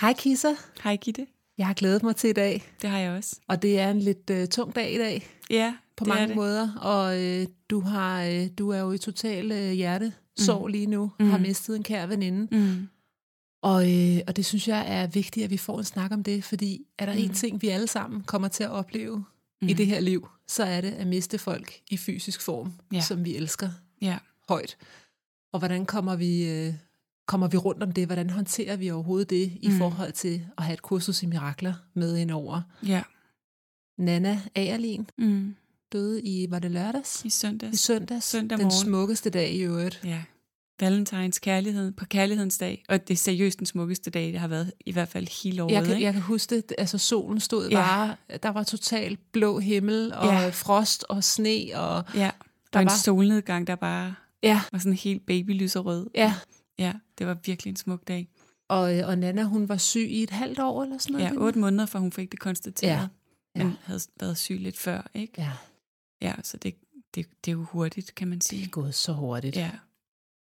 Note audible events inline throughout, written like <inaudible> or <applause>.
Hej Kisa. Hej Gitte. Jeg har glædet mig til i dag. Det har jeg også. Og det er en lidt uh, tung dag i dag. Ja, På mange det. måder. Og uh, du, har, uh, du er jo i total uh, hjertesorg mm. lige nu. Mm. Har mistet en kær veninde. Mm. Og, uh, og det synes jeg er vigtigt, at vi får en snak om det. Fordi er der mm. en ting, vi alle sammen kommer til at opleve mm. i det her liv, så er det at miste folk i fysisk form, ja. som vi elsker ja. højt. Og hvordan kommer vi... Uh, kommer vi rundt om det? Hvordan håndterer vi overhovedet det i mm. forhold til at have et kursus i mirakler med ind over? Ja. Nana Agerlin mm. døde i, var det lørdags? I søndags. I søndags. Søndag den morgen. smukkeste dag i øvrigt. Ja. Valentines kærlighed på kærlighedens dag, og det er seriøst den smukkeste dag, det har været i hvert fald hele året. Jeg kan, ikke? jeg kan huske det, altså solen stod ja. bare, der var totalt blå himmel, og ja. frost og sne, og ja. der og en var... solnedgang, der bare ja. var sådan helt babylyserød. Ja, Ja, det var virkelig en smuk dag. Og, øh, og Nana, hun var syg i et halvt år eller sådan noget? Ja, otte måneder, for hun fik det konstateret. Ja. ja. Men havde været syg lidt før, ikke? Ja. Ja, så det, det, det er jo hurtigt, kan man sige. Det er gået så hurtigt. Ja.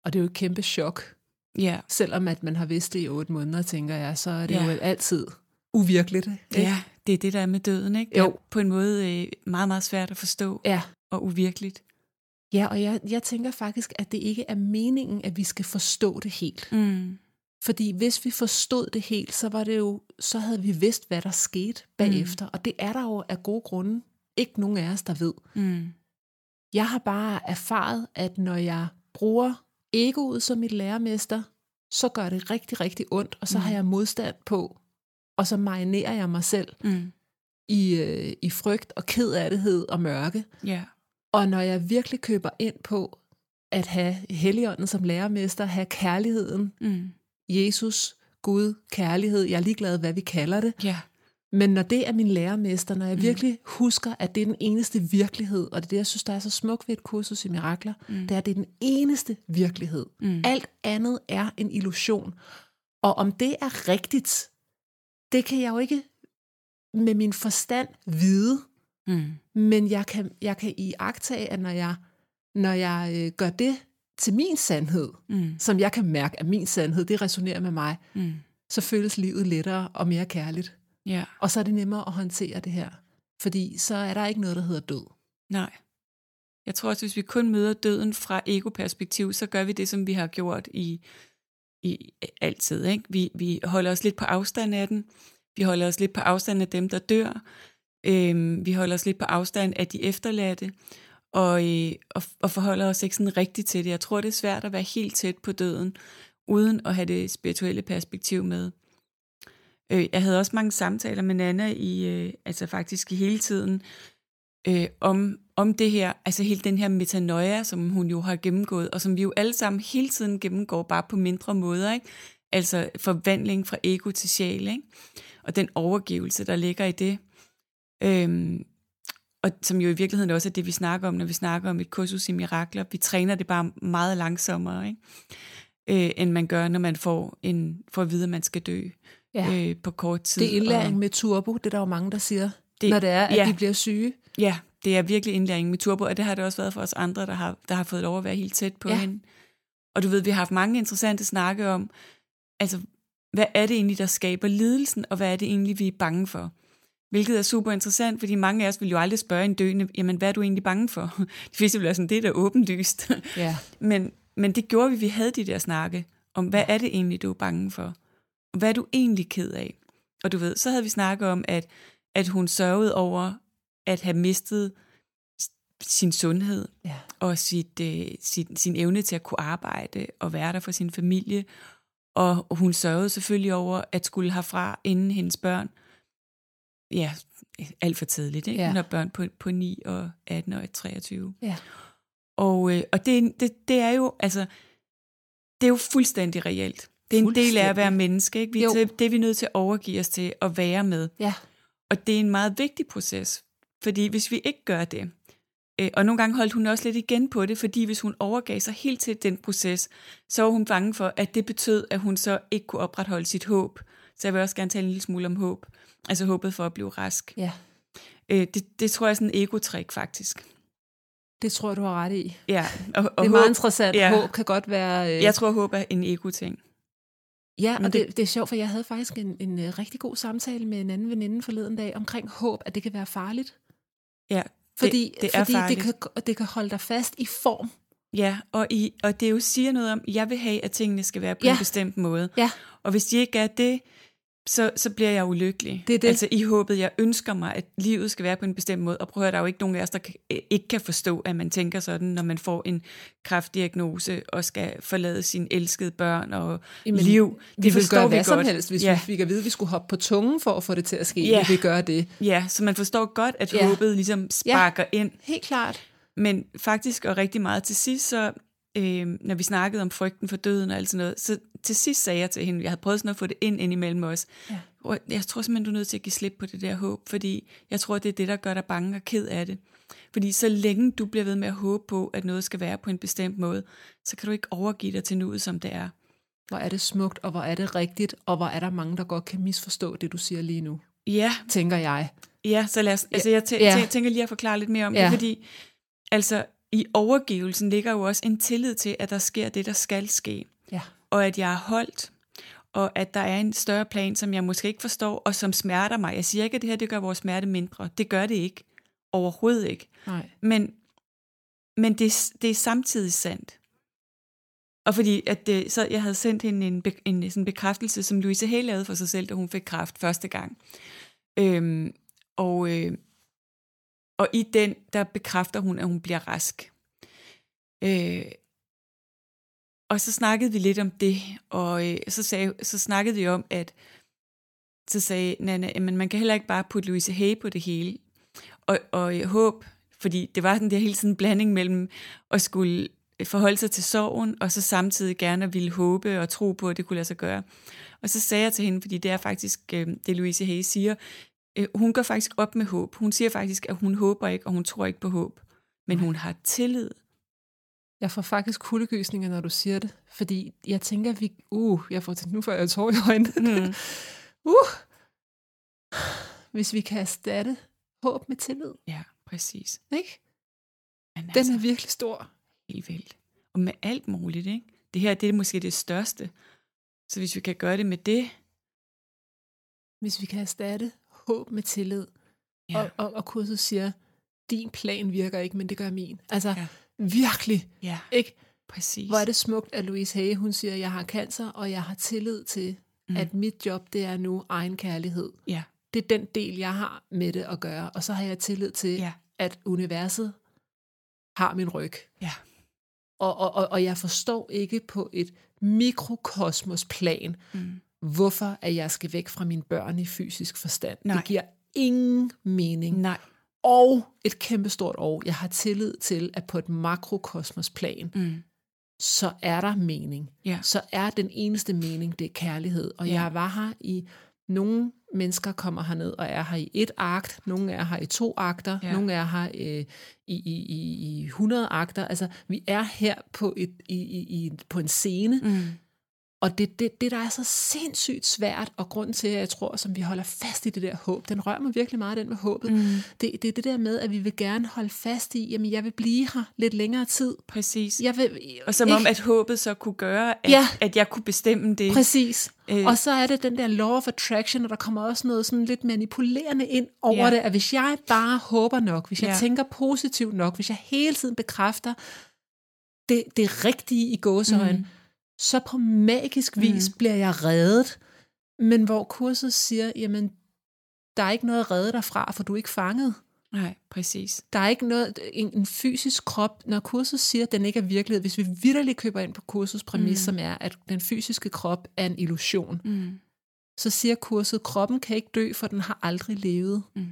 Og det er jo et kæmpe chok. Ja. Selvom at man har vidst det i otte måneder, tænker jeg, så er det ja. jo altid uvirkeligt. Ikke? Ja, det er det, der er med døden, ikke? Jo. På en måde øh, meget, meget svært at forstå. Ja. Og uvirkeligt. Ja, og jeg, jeg tænker faktisk, at det ikke er meningen, at vi skal forstå det helt. Mm. Fordi hvis vi forstod det helt, så var det jo, så havde vi vidst, hvad der skete bagefter. Mm. Og det er der jo af gode grunde ikke nogen af os, der ved. Mm. Jeg har bare erfaret, at når jeg bruger egoet som mit lærermester, så gør det rigtig, rigtig ondt, og så mm. har jeg modstand på, og så marinerer jeg mig selv mm. i, øh, i frygt og kedattighed og mørke. Yeah. Og når jeg virkelig køber ind på at have Helligånden som lærermester, have kærligheden, mm. Jesus, Gud, kærlighed, jeg er ligeglad, hvad vi kalder det. Ja. Men når det er min lærermester, når jeg mm. virkelig husker, at det er den eneste virkelighed, og det er det, jeg synes, der er så smukt ved et kursus i mirakler, mm. det er, at det er den eneste virkelighed. Mm. Alt andet er en illusion. Og om det er rigtigt, det kan jeg jo ikke med min forstand vide. Mm. Men jeg kan, jeg kan i agtage, at når jeg, når jeg øh, gør det til min sandhed, mm. som jeg kan mærke, at min sandhed, det resonerer med mig, mm. så føles livet lettere og mere kærligt. Ja. Og så er det nemmere at håndtere det her. Fordi så er der ikke noget, der hedder død. Nej. Jeg tror også, hvis vi kun møder døden fra ego-perspektiv, så gør vi det, som vi har gjort i, i altid. Ikke? Vi, vi holder os lidt på afstand af den. Vi holder os lidt på afstand af dem, der dør. Øh, vi holder os lidt på afstand af de efterladte, og, øh, og, og forholder os ikke sådan rigtigt til det. Jeg tror, det er svært at være helt tæt på døden, uden at have det spirituelle perspektiv med. Øh, jeg havde også mange samtaler med Nana, i, øh, altså faktisk i hele tiden, øh, om, om det her, altså hele den her metanoia, som hun jo har gennemgået, og som vi jo alle sammen hele tiden gennemgår, bare på mindre måder, ikke? Altså forvandling fra ego til sjæl, ikke? Og den overgivelse, der ligger i det. Øhm, og som jo i virkeligheden også er det, vi snakker om, når vi snakker om et kursus i mirakler. Vi træner det bare meget langsommere, ikke? Øh, end man gør, når man får, en, får at vide, at man skal dø ja. øh, på kort tid. Det er indlæring og, med turbo, det er der jo mange, der siger, det, når det er, at ja, de bliver syge. Ja, det er virkelig indlæring med turbo, og det har det også været for os andre, der har, der har fået lov at være helt tæt på ja. hende. Og du ved, vi har haft mange interessante snakke om, altså, hvad er det egentlig, der skaber lidelsen, og hvad er det egentlig, vi er bange for? Hvilket er super interessant, fordi mange af os vil jo aldrig spørge en døende, jamen hvad er du egentlig bange for? De fleste vil være sådan, det er da åbenlyst. Ja. men, men det gjorde vi, vi havde de der snakke om, hvad er det egentlig, du er bange for? Hvad er du egentlig ked af? Og du ved, så havde vi snakket om, at, at hun sørgede over, at have mistet sin sundhed Ja. og sit, øh, sin, sin evne til at kunne arbejde og være der for sin familie. Og hun sørgede selvfølgelig over at skulle herfra inden hendes børn. Ja, alt for tidligt. Ikke? Ja. Hun har børn på, på 9 og 18 og 23. Ja. Og, øh, og det, det, det er jo altså det er jo fuldstændig reelt. Det er en del af at være menneske. Ikke? Vi, Jo. det, det er vi nødt til at overgive os til at være med. Ja. Og det er en meget vigtig proces, fordi hvis vi ikke gør det, øh, og nogle gange holdt hun også lidt igen på det, fordi hvis hun overgav sig helt til den proces, så var hun bange for, at det betød, at hun så ikke kunne opretholde sit håb. Så jeg vil også gerne tale en lille smule om håb. Altså håbet for at blive rask. Ja. Øh, det, det tror jeg er sådan en ego-trick, faktisk. Det tror jeg, du har ret i. Ja, og, og Det er meget håb, interessant. ja. Håb kan godt være... Øh, jeg tror, håb er en ego-ting. Ja, og det- det, er sjovt, for jeg havde faktisk en, en øh, rigtig god samtale med en anden veninde forleden dag omkring håb, at det kan være farligt. Ja, Fordi det, det er fordi farligt. det kan, det kan holde dig fast i form. Ja, og, i, og det jo siger noget om, jeg vil have, at tingene skal være på. Ja. en bestemt måde. Ja. Og hvis de ikke er det, så, så bliver jeg ulykkelig. Det er det. Altså i håbet, jeg ønsker mig, at livet skal være på en bestemt måde. Og prøv at høre, der er jo ikke nogen af os, der kan, ikke kan forstå, at man tænker sådan, når man får en kraftdiagnose og skal forlade sine elskede børn og Jamen, liv. Vi vil forstår gøre vi hvad som godt. helst, hvis ja. vi fik at vide, at vi skulle hoppe på tungen for at få det til at ske. Ja. Vi gøre det. Ja, så man forstår godt, at Ja. håbet ligesom sparker ind. Helt klart. Men faktisk og rigtig meget til sidst, så øh, når vi snakkede om frygten for døden og alt sådan noget, så til sidst sagde jeg til hende, jeg havde prøvet sådan at få det ind, ind imellem os. Ja. Jeg tror simpelthen, du er nødt til at give slip på det der håb, fordi jeg tror, det er det, der gør dig bange og ked af det. Fordi så længe du bliver ved med at håbe på, at noget skal være på en bestemt måde, så kan du ikke overgive dig til nuet, som det er. Hvor er det smukt, og hvor er det rigtigt, og hvor er der mange, der godt kan misforstå det, du siger lige nu, Ja, tænker jeg. Ja, så lad os, altså jeg tæ- Ja. tæ- tænker lige at forklare lidt mere om Ja. det, fordi altså i overgivelsen ligger jo også en tillid til, at der sker det, der skal ske, Ja. og at jeg er holdt, og at der er en større plan, som jeg måske ikke forstår, og som smerter mig. Jeg siger ikke, at det her det gør vores smerte mindre. Det gør det ikke. Overhovedet ikke. Nej. Men, men det, det er samtidig sandt. Og fordi at det, så jeg havde sendt hende en, be, en sådan bekræftelse, som Louise Hay lavede for sig selv, da hun fik kræft første gang. Øhm, og, øh, og i den, der bekræfter hun, at hun bliver rask. Øh, og så snakkede vi lidt om det, og øh, så, sagde, så snakkede vi om, at så sagde Nana, at man kan heller ikke bare putte Louise Hay på det hele. Og, og jeg håb, fordi det var sådan der hele tiden blanding mellem at skulle øh, forholde sig til sorgen, og så samtidig gerne at ville håbe og tro på, at det kunne lade sig gøre. Og så sagde jeg til hende, fordi det er faktisk øh, det, Louise Hay siger, øh, hun går faktisk op med håb. Hun siger faktisk, at hun håber ikke, og hun tror ikke på håb. Men hun har tillid. Jeg får faktisk kuldegysninger, når du siger det, fordi jeg tænker, vi... Uh, jeg får til nu får jeg tår i øjnene. Mm. <laughs> Uh! Hvis vi kan erstatte håb med tillid, Ja, præcis. ikke? Men Den er virkelig stor. helt vildt. Og med alt muligt, ikke? Det her, det er måske det største. Så hvis vi kan gøre det med det, Hvis vi kan erstatte håb med tillid, ja, og, og, og kurset siger, din plan virker ikke, men det gør min. Altså, Ja. virkelig, ja ikke? præcis. Hvor er det smukt, at Louise Hay, hun siger, jeg har cancer, og jeg har tillid til, mm. at mit job, det er nu egen kærlighed. Ja, Det er den del, jeg har med det at gøre. Og så har jeg tillid til, ja, at universet har min ryg. ja. Og, og, og, og jeg forstår ikke på et mikrokosmosplan, Mm. Hvorfor at jeg skal væk fra mine børn i fysisk forstand. Nej. Det giver ingen mening. Nej. Og et kæmpestort og. Jeg har tillid til, at på et makrokosmosplan, Mm. så er der mening. Ja. Så er den eneste mening, det er kærlighed. Og Ja. jeg var her i... Nogle mennesker kommer herned og er her i et akt, nogle er her i to akter, ja. nogle er her øh, i, i, i, i 100 akter. Altså, vi er her på, et, i, i, i, på en scene, Mm. Og det, det, det, der er så sindssygt svært, og grund til, at jeg tror, som vi holder fast i det der håb, den rører mig virkelig meget, den med håbet, Mm. det, det er det der med, at vi vil gerne holde fast i, jamen jeg vil blive her lidt længere tid. Præcis. Jeg vil, Og som om, at håbet så kunne gøre, at, Ja. at jeg kunne bestemme det. Præcis. Øh. Og så er det den der law of attraction, og der kommer også noget sådan lidt manipulerende ind over Ja. det, at hvis jeg bare håber nok, hvis jeg Ja. tænker positivt nok, hvis jeg hele tiden bekræfter det, det rigtige i gåseøjen, Mm. Mm. så på magisk vis Mm. mm. bliver jeg reddet. Men hvor kurset siger, jamen, der er ikke noget at redde dig fra, for du er ikke fanget. Nej, præcis. Der er ikke noget, en, en fysisk krop, når kurset siger, at den ikke er virkelighed, hvis vi vidderligt køber ind på kursets præmis, mm. som er, at den fysiske krop er en illusion, Mm. så siger kurset, at kroppen kan ikke dø, for den har aldrig levet. Mm.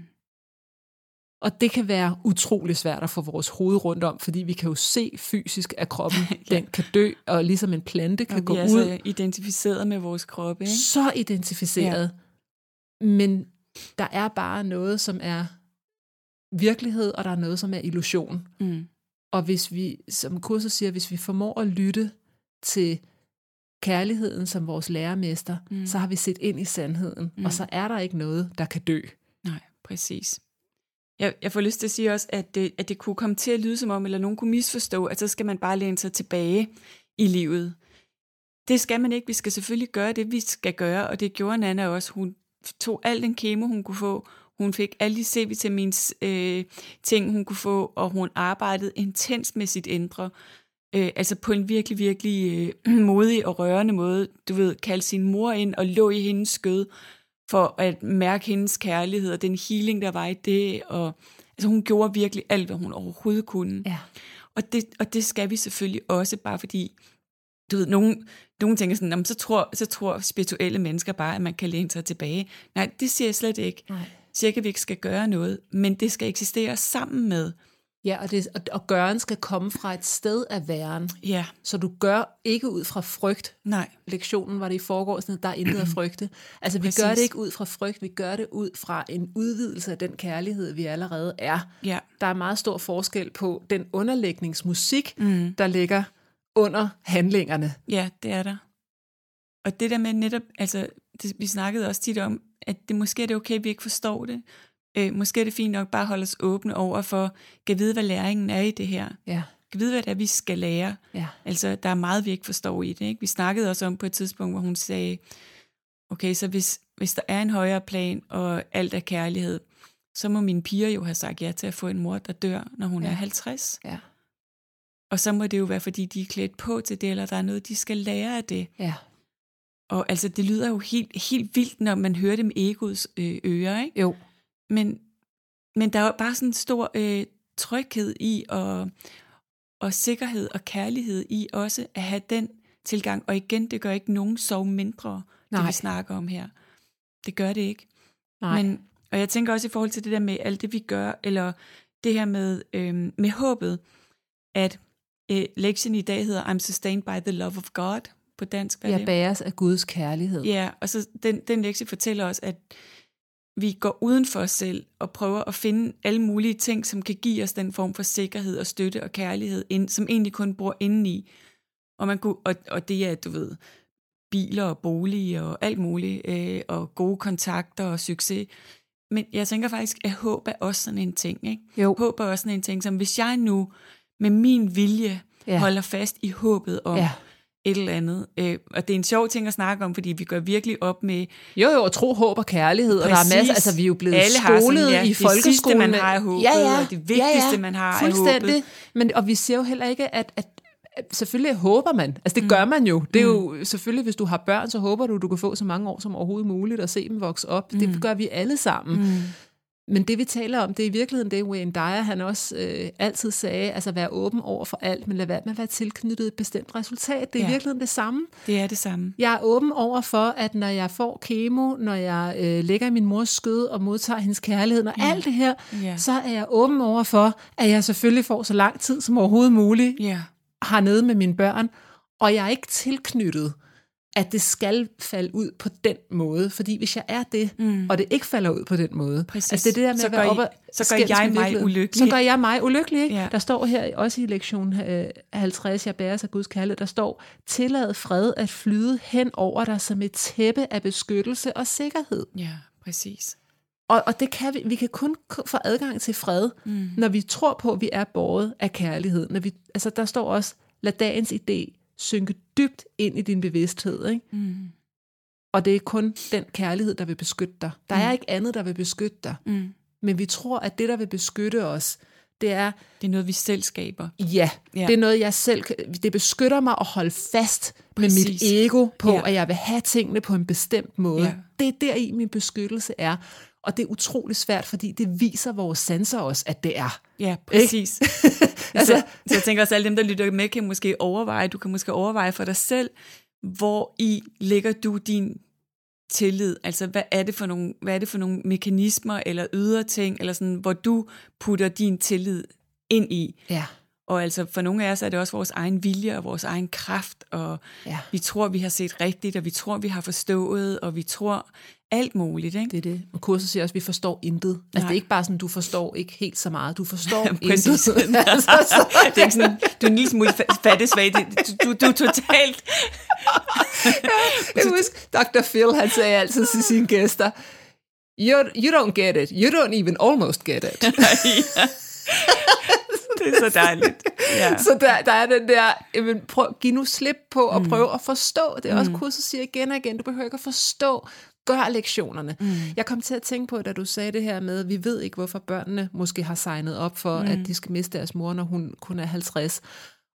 Og det kan være utrolig svært at få vores hoved rundt om, fordi vi kan jo se fysisk, at kroppen <laughs> ja. den kan dø, og ligesom en plante kan Og gå vi er ud. så identificeret med vores kroppe, ikke? så identificeret. Ja. Men der er bare noget, som er virkelighed, og der er noget, som er illusion. Mm. Og hvis vi, som kurset siger, hvis vi formår at lytte til kærligheden som vores lærermester, Mm. så har vi set ind i sandheden, Mm. og så er der ikke noget, der kan dø. Nej, præcis. Jeg, jeg får lyst til at sige også, at det, at det kunne komme til at lyde som om, eller nogen kunne misforstå, at så skal man bare læne sig tilbage i livet. Det skal man ikke. Vi skal selvfølgelig gøre det, vi skal gøre, og det gjorde Nana også. Hun tog al den kemo, hun kunne få. Hun fik alle de C-vitamins øh, ting, hun kunne få, og hun arbejdede intens med sit indre. Øh, altså på en virkelig, virkelig øh, <clears throat> modig og rørende måde. Du ved, kaldte sin mor ind og lå i hendes skød for at mærke hendes kærlighed og den healing, der var i det. Og, altså hun gjorde virkelig alt, hvad hun overhovedet kunne. Ja. Og det, og det skal vi selvfølgelig også, bare fordi, du ved, nogen, nogen tænker sådan, "Nå, men så tror, så tror spirituelle mennesker bare, at man kan læne sig tilbage. Nej, det siger jeg slet ikke. Nej. Siger ikke, at vi ikke skal gøre noget, men det skal eksistere sammen med. Ja, og, det, og, og gøren skal komme fra et sted af væren. Ja, Så du gør ikke ud fra frygt. nej, Lektionen var det i forgårs, sådan, at der er intet at frygte. <clears throat> Altså, vi Præcis. gør det ikke ud fra frygt, vi gør det ud fra en udvidelse af den kærlighed, vi allerede er. ja, Der er meget stor forskel på den underlægningsmusik, mm. der ligger under handlingerne. ja, det er der. Og det der med netop, altså, det, vi snakkede også tit om, at det måske er det okay, at vi ikke forstår det. Øh, måske er det fint nok bare at holde os åbne over for, kan vide, hvad læringen er i det her. Ja, Kan vide, hvad det er, vi skal lære. ja, Altså, der er meget, vi ikke forstår i det. Ikke? Vi snakkede også om på et tidspunkt, hvor hun sagde, okay, så hvis, hvis der er en højere plan, og alt er kærlighed, så må mine piger jo have sagt ja til at få en mor, der dør, når hun Ja. er 50. ja, Og så må det jo være, fordi de er klædt på til det, eller der er noget, de skal lære af det. ja, Og altså, det lyder jo helt, helt vildt, når man hører det med egoets øh, ører, ikke? jo, Men, men der er jo bare sådan en stor øh, tryghed i, og, og sikkerhed og kærlighed i også at have den tilgang. Og igen, det gør ikke nogen sove mindre, Nej. det vi snakker om her. Det gør det ikke. nej, Men, og jeg tænker også i forhold til det der med alt det, vi gør, eller det her med, øhm, med håbet, at øh, lektien i dag hedder I'm sustained by the love of God på dansk. Hvad jeg det? bæres af Guds kærlighed. Ja, og så den, den lektie fortæller os, at vi går uden for os selv og prøver at finde alle mulige ting, som kan give os den form for sikkerhed og støtte og kærlighed, ind, som egentlig kun bor indeni. Og, man kunne, og, og det er, du ved, biler og boliger og alt muligt, øh, og gode kontakter og succes. Men jeg tænker faktisk, at håb er også sådan en ting. Ikke? Jo. Håb er også sådan en ting, som hvis jeg nu med min vilje ja. holder fast i håbet om Ja. Ja. et eller andet. Øh, og det er en sjov ting at snakke om, fordi vi går virkelig op med Jo, jo, og tro, håb og kærlighed, og der er Præcis. masser, altså vi er jo blevet Alle har skolet sådan, ja, i det folkeskolen. sidste, man har, er håbet, og det vigtigste, man har, er Fuldstændig. håbet. Men, og vi siger jo heller ikke, at, at at selvfølgelig håber man. Altså det mm. gør man jo. Det er jo selvfølgelig, hvis du har børn, så håber du, du kan få så mange år som overhovedet muligt og se dem vokse op. Mm. Det gør vi alle sammen. Mm. Men det vi taler om, det er i virkeligheden det, Wayne Dyer han også øh, altid sagde, altså være åben over for alt, men lad være med at være tilknyttet et bestemt resultat. Det er ja. i virkeligheden det samme. Det er det samme. Jeg er åben over for, at når jeg får kemo, når jeg øh, ligger i min mors skød og modtager hendes kærlighed, når ja. alt det her, Ja. så er jeg åben over for, at jeg selvfølgelig får så lang tid som overhovedet muligt Ja. hernede med mine børn, og jeg er ikke tilknyttet, at det skal falde ud på den måde. Fordi hvis jeg er det, mm. og det ikke falder ud på den måde, Præcis. altså det er det der med Så at være gør I- oppe og så gør jeg mig ulykkelig. Så gør jeg mig ulykkelig, ikke? Ja. Der står her også i lektion øh, 50, jeg bærer sig Guds kærlighed, der står, tillad fred at flyde hen over dig som et tæppe af beskyttelse og sikkerhed. Ja, præcis. Og, og det kan vi, vi kan kun få adgang til fred, mm. når vi tror på, at vi er båret af kærlighed. Når vi, altså der står også, lad dagens idé synke dybt ind i din bevidsthed. Ikke? Mm. Og det er kun den kærlighed, der vil beskytte dig. Der er ikke andet, der vil beskytte dig. Mm. Men vi tror, at det, der vil beskytte os, det er, Det er noget, vi selv skaber. ja, ja. Det er noget, jeg selv det beskytter mig at holde fast med mit Præcis. ego på. Ja. at jeg vil have tingene på en bestemt måde. Ja. Det er der i min beskyttelse er. Og det er utrolig svært, fordi det viser vores sanser også, at det er. Ja, præcis. <laughs> altså, så jeg tænker også, at alle dem, der lytter med, kan måske overveje, du kan måske overveje for dig selv, hvor i ligger du din tillid? Altså, hvad er det for nogle, hvad er det for nogle mekanismer eller ydre ting, eller sådan, hvor du putter din tillid ind i? Ja. Og altså for nogle af os er det også vores egen vilje og vores egen kraft, og Ja. vi tror, vi har set rigtigt, og vi tror, vi har forstået, og vi tror alt muligt. Ikke? Det er det. Og kurset siger også, at vi forstår intet. Altså, Nej. det er ikke bare sådan, du forstår ikke helt så meget. Du forstår <laughs> intet. altså, <laughs> så, Det er ikke sådan, du er en lille smule fa- fattesvag. Du, du, du er totalt... <laughs> jeg husker, Dr. Phil, han sagde altid til sine gæster, you, you don't get it. You don't even almost get it. <laughs> Det er så dejligt. Ja. Så der, der er den der, jamen, prøv, giv nu slip på og prøv at forstå. Det er også kurset siger igen og igen, du behøver ikke at forstå. Gør lektionerne. Mm. Jeg kom til at tænke på, da du sagde det her med, vi ved ikke, hvorfor børnene måske har signet op for, mm. at de skal miste deres mor, når hun kun er 50.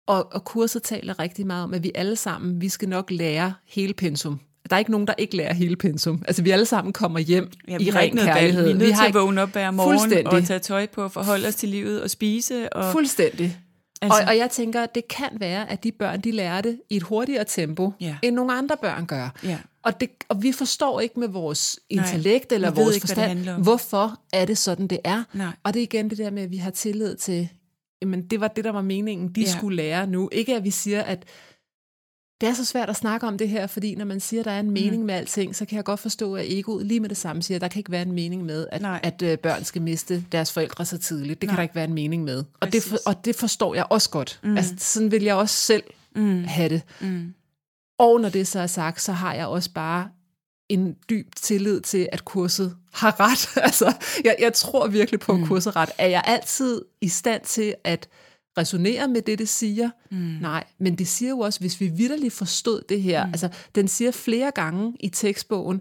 Og, og kurset taler rigtig meget om, at vi alle sammen, vi skal nok lære hele pensum. Der er ikke nogen, der ikke lærer hele pensum. Altså, vi alle sammen kommer hjem Ja, i vi ren kærlighed. Vi er nødt har til at vågne op hver morgen og tage tøj på, forholde os til livet og spise. Og, Fuldstændig. Altså- og, og jeg tænker, det kan være, at de børn, de lærer det i et hurtigere tempo, Ja. end nogle andre børn gør. Ja. Og, det, og vi forstår ikke med vores intellekt eller vi ved vores ikke, forstand, hvorfor er det sådan, det er. Nej. Og det er igen det der med, at vi har tillid til, jamen det var det, der var meningen, de ja. skulle lære nu. Ikke at vi siger, at det er så svært at snakke om det her, fordi når man siger, at der er en mening mm. med alting, så kan jeg godt forstå, at egoet lige med det samme siger, at der kan ikke være en mening med, at, Nej. at øh, børn skal miste deres forældre så tidligt. Det kan Nej. der ikke være en mening med. Og det, for, og det forstår jeg også godt. Mm. Altså, sådan vil jeg også selv Mm. have det. Mm. Og når det så er sagt, så har jeg også bare en dyb tillid til, at kurset har ret. <laughs> altså, jeg, jeg tror virkelig på, at kurset har ret. Er jeg altid i stand til at resonere med det, det siger? Mm. Nej, men det siger jo også, hvis vi vidderligt forstod det her, mm. altså den siger flere gange i tekstbogen,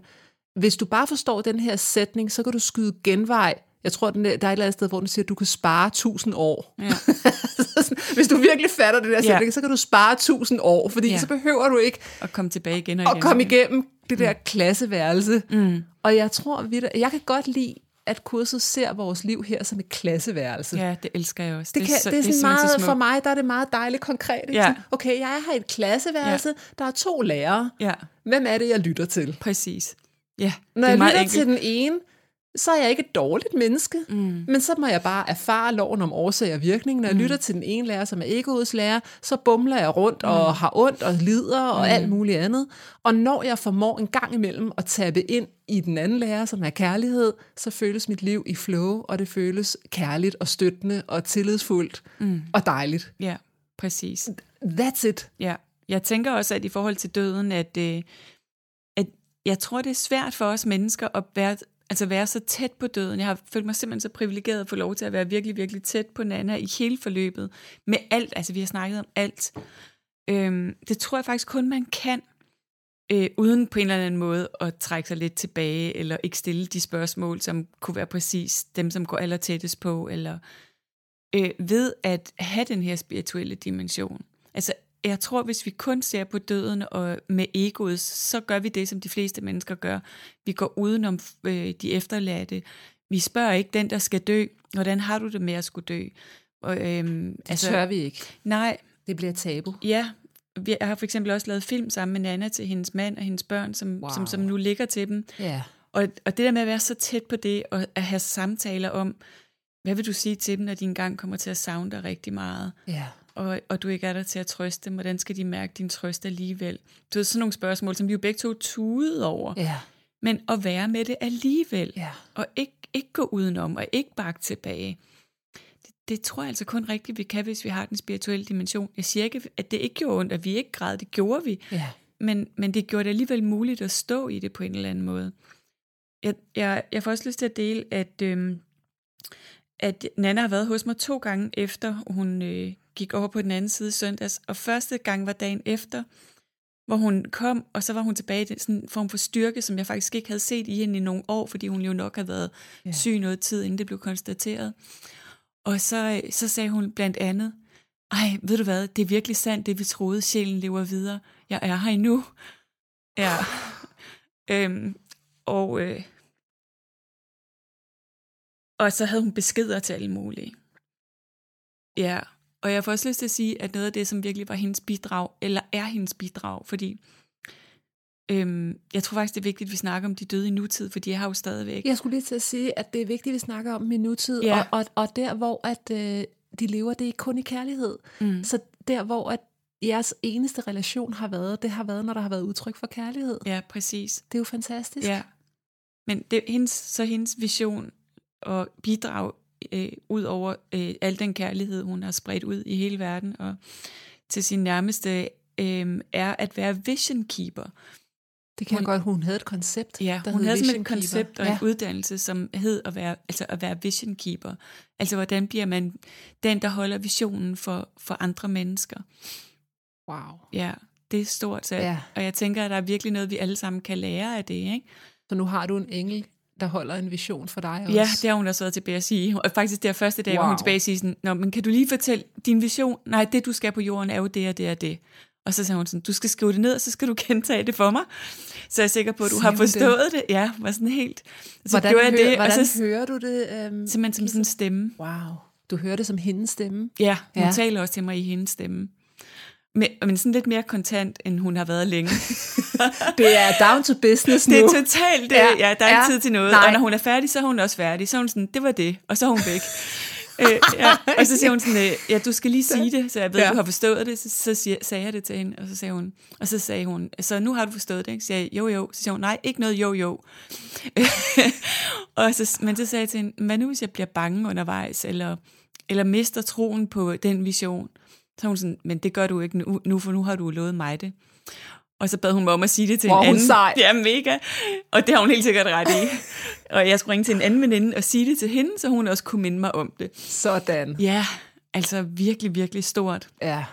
hvis du bare forstår den her sætning, så kan du skyde genvej. Jeg tror, den der, der er et eller andet sted, hvor den siger, at du kan spare 1000 år. Ja. <laughs> Hvis du virkelig fatter det der sætning, så kan du spare 1000 år, fordi Ja. så behøver du ikke Og komme tilbage igen og igen. at komme igennem det der klasseværelse. Mm. Og jeg tror, jeg kan godt lide, at kurset ser vores liv her som et klasseværelse. Ja, det elsker jeg også. Det, kan, det, det er sådan simpelthen meget, så for mig der er det meget dejligt konkret. Ja. Sådan, Okay, jeg er i et klasseværelse, ja. der er to lærere. Ja, Hvem er det, jeg lytter til? præcis. Ja, Når det er jeg lytter enkelt. til den ene, så er jeg ikke et dårligt menneske, mm. men så må jeg bare erfare loven om årsag og virkning. Når jeg mm. lytter til den ene lærer, som er egoets lærer, så bumler jeg rundt mm. og har ondt og lider og mm. alt muligt andet. Og når jeg formår en gang imellem at tabe ind i den anden lærer, som er kærlighed, så føles mit liv i flow, og det føles kærligt og støttende og tillidsfuldt mm. og dejligt. Ja, præcis. That's it. Ja, jeg tænker også, at i forhold til døden, at, øh, at jeg tror, det er svært for os mennesker at være, altså være så tæt på døden. Jeg har følt mig simpelthen så privilegeret at få lov til at være virkelig, virkelig tæt på Nana i hele forløbet. Med alt, altså vi har snakket om alt. Øhm, det tror jeg faktisk kun, man kan, øh, uden på en eller anden måde at trække sig lidt tilbage, eller ikke stille de spørgsmål, som kunne være præcis dem, som går aller tættest på, eller øh, ved at have den her spirituelle dimension. Altså, jeg tror, hvis vi kun ser på døden og med egoet, så gør vi det, som de fleste mennesker gør. Vi går udenom øh, de efterladte. Vi spørger ikke den, der skal dø, hvordan har du det med at skulle dø? Og, øhm, Det altså, tør vi ikke. Nej, Det bliver tabu. ja. Vi jeg har for eksempel også lavet film sammen med Nana til hendes mand og hendes børn, som, wow. Wow. som, som nu ligger til dem. Ja. Og, og det der med at være så tæt på det, og at have samtaler om, hvad vil du sige til dem, når de engang kommer til at savne dig rigtig meget? Ja. Og, og du ikke er der til at trøste dem, hvordan skal de mærke din trøst alligevel? Du ved, sådan nogle spørgsmål, som vi jo begge to tudede over. Ja. Men at være med det alligevel, Ja. og ikke, ikke gå udenom, og ikke bakke tilbage. Det, det tror jeg altså kun rigtigt, vi kan, hvis vi har den spirituelle dimension. Jeg siger ikke, at det ikke gjorde ondt, at vi ikke græd, det gjorde vi. Ja. Men, men det gjorde det alligevel muligt at stå i det på en eller anden måde. Jeg, jeg, jeg får også lyst til at dele, at, øhm, at Nana har været hos mig to gange efter, hun øh, gik over på den anden side søndags. Og første gang var dagen efter, hvor hun kom, og så var hun tilbage i den sådan form for styrke, som jeg faktisk ikke havde set i hende i nogle år, fordi hun jo nok havde været Ja. syg noget tid, inden det blev konstateret. Og så, øh, så sagde hun blandt andet, ej, ved du hvad, det er virkelig sandt, det vi troede, sjælen lever videre. Jeg er her endnu. Ja. <sighs> øhm, og, øh, og så havde hun beskeder til alle mulige. Ja, og jeg får også lyst til at sige, at noget af det, som virkelig var hendes bidrag, eller er hendes bidrag, fordi øhm, jeg tror faktisk, det er vigtigt, at vi snakker om de døde i nutid, for de har jo stadigvæk. Jeg skulle lige til at sige, at det er vigtigt, at vi snakker om i nutid, Ja. og, og, og der, hvor at, øh, de lever, det er kun i kærlighed. Mm. Så der, hvor at jeres eneste relation har været, det har været, når der har været udtryk for kærlighed. Ja, præcis. Det er jo fantastisk. Ja. Men det, hendes, så hendes vision og bidrag øh, ud over øh, al den kærlighed, hun har spredt ud i hele verden og til sin nærmeste, øh, er at være vision keeper. Det kan Hun- jeg godt. Hun havde et koncept, Ja, der hun havde sådan et koncept og ja. en uddannelse, som hed at være, altså at være vision keeper. Altså hvordan bliver man den, der holder visionen for, for andre mennesker. Wow. Ja, det er stort. Så, Ja. Og jeg tænker, at der er virkelig noget, vi alle sammen kan lære af det. Ikke? Så nu har du en engel, der holder en vision for dig også. Ja, det har hun også været tilbage at sige. Og faktisk det er første dag, wow. hvor hun tilbage og siger sådan, Nå, men kan du lige fortælle din vision? Nej, det du skal på jorden er jo det og det og det. Og så sagde hun sådan, du skal skrive det ned, og så skal du <laughs> gentage det for mig. Så jeg er sikker på, at du Siger har hun det? forstået det. Ja, var sådan helt. Så Hvordan, gjorde jeg hører, det, hvordan og så hører du det? Um, simpelthen som sådan en stemme. wow. Du hører det som hendes stemme. Ja, hun ja. taler også til mig i hendes stemme. Men, men sådan lidt mere kontant, end hun har været længe. <laughs> Det er down to business nu. Det er totalt, det, Ja, ja, der er ja, ikke tid til noget. nej. Og når hun er færdig, så er hun også færdig. Så er hun sådan, det var det, og så er hun væk. øh, ja. Og så siger hun sådan, øh, ja, du skal lige sige det, så jeg ved, ja. du har forstået det. Så, så siger, sagde jeg det til hende, og så sagde hun, og så sagde hun, så nu har du forstået det, ikke? Så sagde jeg, jo jo. Så siger hun, nej, ikke noget jo jo. <laughs> og så, men så sagde jeg til hende, hvad nu hvis jeg bliver bange undervejs, eller, eller mister troen på den vision? Så er hun sådan, men det gør du ikke nu, nu for nu har du lovet mig det. Og så bad hun mig om at sige det til er en anden. sej. Ja, mega. Og det har hun helt sikkert ret i. <laughs> og jeg skulle ringe til en anden veninde og sige det til hende, så hun også kunne minde mig om det. Sådan. Ja, altså virkelig, virkelig stort. Ja.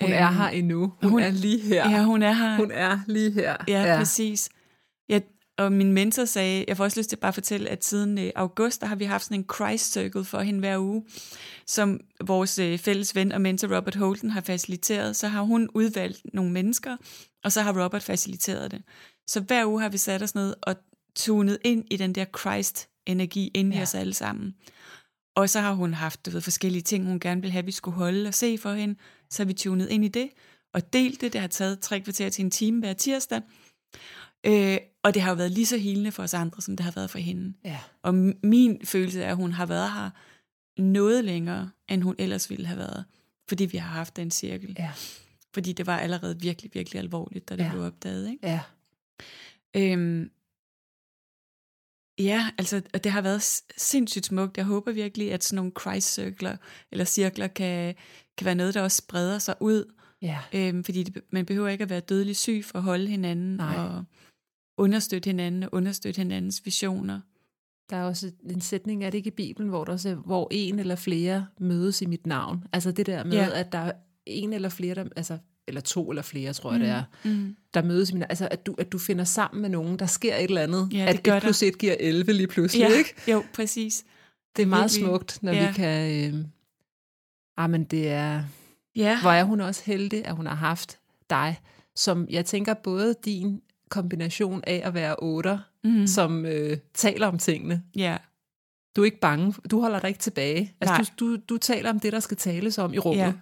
Hun er Øhm, her endnu. Hun, hun- er lige her. Ja, hun er her. Hun er lige her. Ja, ja. præcis. Og min mentor sagde, jeg får også lyst til bare at fortælle, at siden øh, august, der har vi haft sådan en Christ Circle for hende hver uge, som vores øh, fælles ven og mentor Robert Holden har faciliteret. Så har hun udvalgt nogle mennesker, og så har Robert faciliteret det. Så hver uge har vi sat os ned og tunet ind i den der Christ-energi inde ja. Ja. i os alle sammen. Og så har hun haft du ved, forskellige ting, hun gerne vil have, vi skulle holde og se for hende. Så har vi tunet ind i det og delt det. Det har taget tre kvarter til en time hver tirsdag. Øh, og det har jo været lige så helende for os andre, som det har været for hende. Ja. Og min følelse er, at hun har været her noget længere, end hun ellers ville have været. Fordi vi har haft den cirkel. Ja. Fordi det var allerede virkelig, virkelig alvorligt, da det Ja. blev opdaget. Ikke? Ja. Øhm, ja, altså, og det har været sindssygt smukt. Jeg håber virkelig, at sådan nogle Christ-cirkler, eller cirkler, kan, kan være noget, der også spreder sig ud. Ja. Øhm, fordi det, man behøver ikke at være dødelig syg for at holde hinanden, Nej. og understøtte hinanden, og understøtte hinandens visioner. Der er også en sætning, er det ikke i Bibelen, hvor der også er, hvor en eller flere mødes i mit navn. Altså det der med, Ja. at der er en eller flere, der, altså, eller to eller flere, tror jeg det er, Mm. der mødes i mit navn. Altså at du, at du finder sammen med nogen, der sker et eller andet. Ja, at det gør 1 plus 1 giver 11 lige pludselig, Ja, ikke? jo, præcis. Det er meget virkelig- smukt, når ja. vi kan... Øh, ah, men det er... Ja, Hvor er hun også heldig, at hun har haft dig, som jeg tænker både din kombination af at være otter, mm. som øh, taler om tingene. ja, Du er ikke bange, du holder dig ikke tilbage. Nej. Altså, du, du, du taler om det, der skal tales om i rummet. Ja.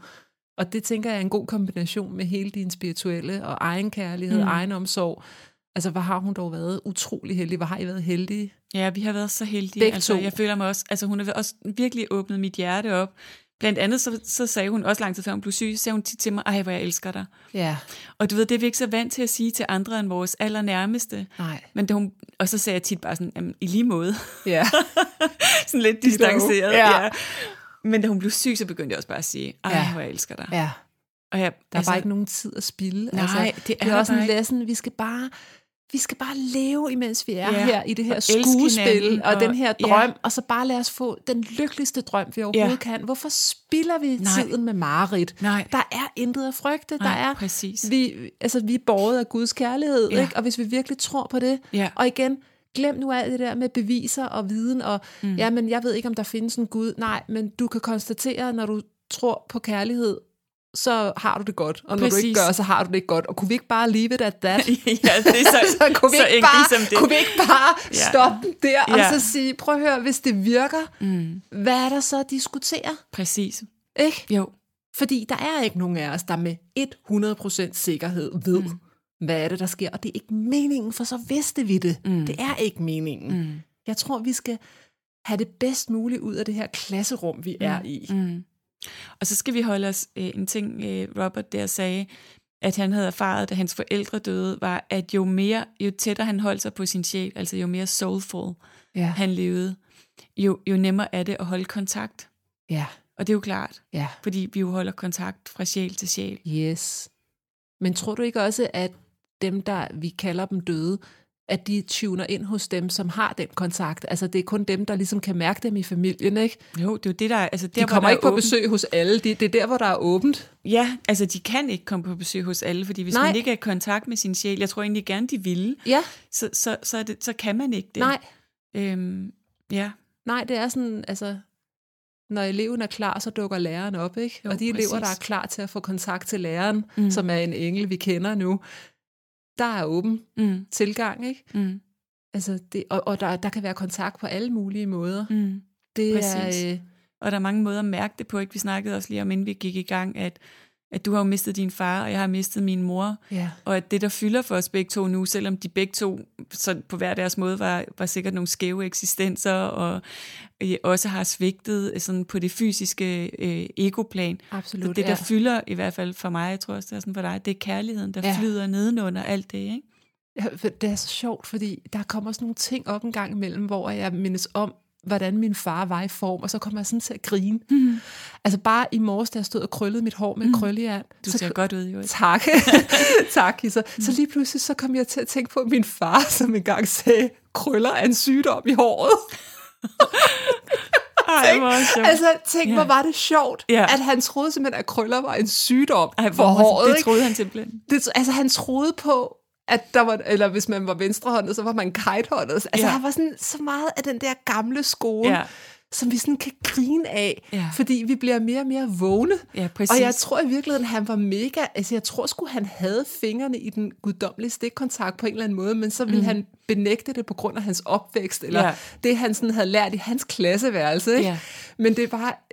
Og det tænker jeg er en god kombination med hele din spirituelle og egenkærlighed, Mm. mm. egenomsorg. Altså, hvor har hun dog været utrolig heldig. Hvor har I været heldige? ja, vi har været så heldige. Begge altså, to. Jeg føler mig også, altså hun har også virkelig åbnet mit hjerte op. Blandt andet så, så sagde hun, også lang tid før hun blev syg, sagde hun tit til mig, ej, hvor jeg elsker dig. Ja, Og du ved, det er vi ikke så vant til at sige til andre end vores allernærmeste. nej. Men da hun, og så sagde jeg tit bare sådan, "Jamen, i lige måde. Ja, <laughs> sådan lidt distanceret. Ja. Ja. Men da hun blev syg, så begyndte jeg også bare at sige, ej, Ja. hvor jeg elsker dig. ja. Og jeg, Der er altså, bare ikke nogen tid at spilde. Nej, altså, det det er er der også en lesson. Vi skal bare vi skal bare leve, imens vi er Ja, her i det her og skuespil, hinanden, og, og- den her ja. drøm, og så bare lad os få den lykkeligste drøm, vi overhovedet Ja. kan. Hvorfor spilder vi Nej. tiden med Marit? Nej. Der er intet at frygte. Nej, der er, præcis. Vi, altså, vi er båret af Guds kærlighed, Ja. ikke? og hvis vi virkelig tror på det, Ja. og igen, glem nu alt det der med beviser og viden, og mm. ja, men jeg ved ikke, om der findes en Gud. Nej, men du kan konstatere, når du tror på kærlighed, så har du det godt. Og når Præcis. du ikke gør, så har du det ikke godt. Og kunne vi ikke bare leave it at that? <laughs> ja, det er så, <laughs> så, kunne, vi så ikke bare, som det. kunne vi ikke bare Ja. stoppe den der, og Ja. så sige, prøv at høre, hvis det virker, mm. hvad er der så at diskutere? Præcis. Ikke? Jo. Fordi der er ikke nogen af os, der med 100% sikkerhed ved, mm. hvad er det, der sker. Og det er ikke meningen, for så vidste vi det. Mm. Det er ikke meningen. Mm. Jeg tror, vi skal have det bedst muligt ud af det her klasserum, vi er i. Mm. Og så skal vi holde os øh, en ting, øh, Robert der sagde, at han havde erfaret, da hans forældre døde, var, at jo mere, jo tættere han holdt sig på sin sjæl, altså jo mere soulful Ja. han levede, jo, jo nemmere er det at holde kontakt. Ja, Og det er jo klart, ja. fordi vi jo holder kontakt fra sjæl til sjæl. Yes. Men tror du ikke også, at dem, der vi kalder dem døde, at de tuner ind hos dem, som har den kontakt? Altså, det er kun dem, der ligesom kan mærke dem i familien, ikke? Jo, det er jo det, der er... Altså, der, De kommer der ikke på åbent- besøg hos alle. Det, det er der, hvor der er åbent. Ja, altså de kan ikke komme på besøg hos alle, fordi hvis Nej. Man ikke er i kontakt med sin sjæl, jeg tror egentlig gerne, de ville, Ja, så, så, så, det, så kan man ikke det. nej. Øhm, ja, Nej, det er sådan, altså, når eleven er klar, så dukker læreren op, ikke? Jo, og de elever, præcis. der er klar til at få kontakt til læreren. Mm. som er en engel, vi kender nu, der er åben mm, tilgang, ikke? mm, Altså det, og og der, der kan være kontakt på alle mulige måder. mm. Det Præcis. er... Øh, Og der er mange måder at mærke det på. Ikke? Vi snakkede også lige om, inden vi gik i gang, at, at du har jo mistet din far, og jeg har mistet min mor. ja. Og at det, der fylder for os begge to nu, selvom de begge to så på hver deres måde var, var sikkert nogle skæve eksistenser, og øh, også har svigtet øh, sådan på det fysiske øh, egoplan. Absolut, Så det, der ja. fylder, i hvert fald for mig, jeg tror også, det er sådan for dig, det er kærligheden, der Ja. flyder nedenunder alt det, ikke? Ja, Det er så sjovt, fordi der kommer også nogle ting op en gang imellem, hvor jeg mindes om, hvordan min far var i form, og så kommer jeg sådan til at grine. Mm. Altså bare i morges, da jeg stod og krøllede mit hår med mm. krøllejern. Du så ser godt ud, jo. Tak. <laughs> tak, Kisser. Så lige pludselig så kom jeg til at tænke på min far, som engang sagde, krøller er en sygdom i håret. <laughs> Ej, hvor altså, tænk, Ja. hvor var det sjovt, Ja. at han troede simpelthen, at krøller var en sygdom Ej, for håret. det ikke? troede han simpelthen. det, altså han troede på, at der var, eller hvis man var venstrehåndet, så var man kitehåndet. Altså Ja. han var sådan så meget af den der gamle skole, Ja. som vi sådan kan grine af, Ja. fordi vi bliver mere og mere vågne. Ja, præcis. Og jeg tror i virkeligheden, han var mega, altså jeg tror sgu, han havde fingrene i den guddommelige stikkontakt på en eller anden måde, men så ville mm. han benægte det på grund af hans opvækst, eller Ja. det, han sådan havde lært i hans klasseværelse. Ikke? Ja. Men det var,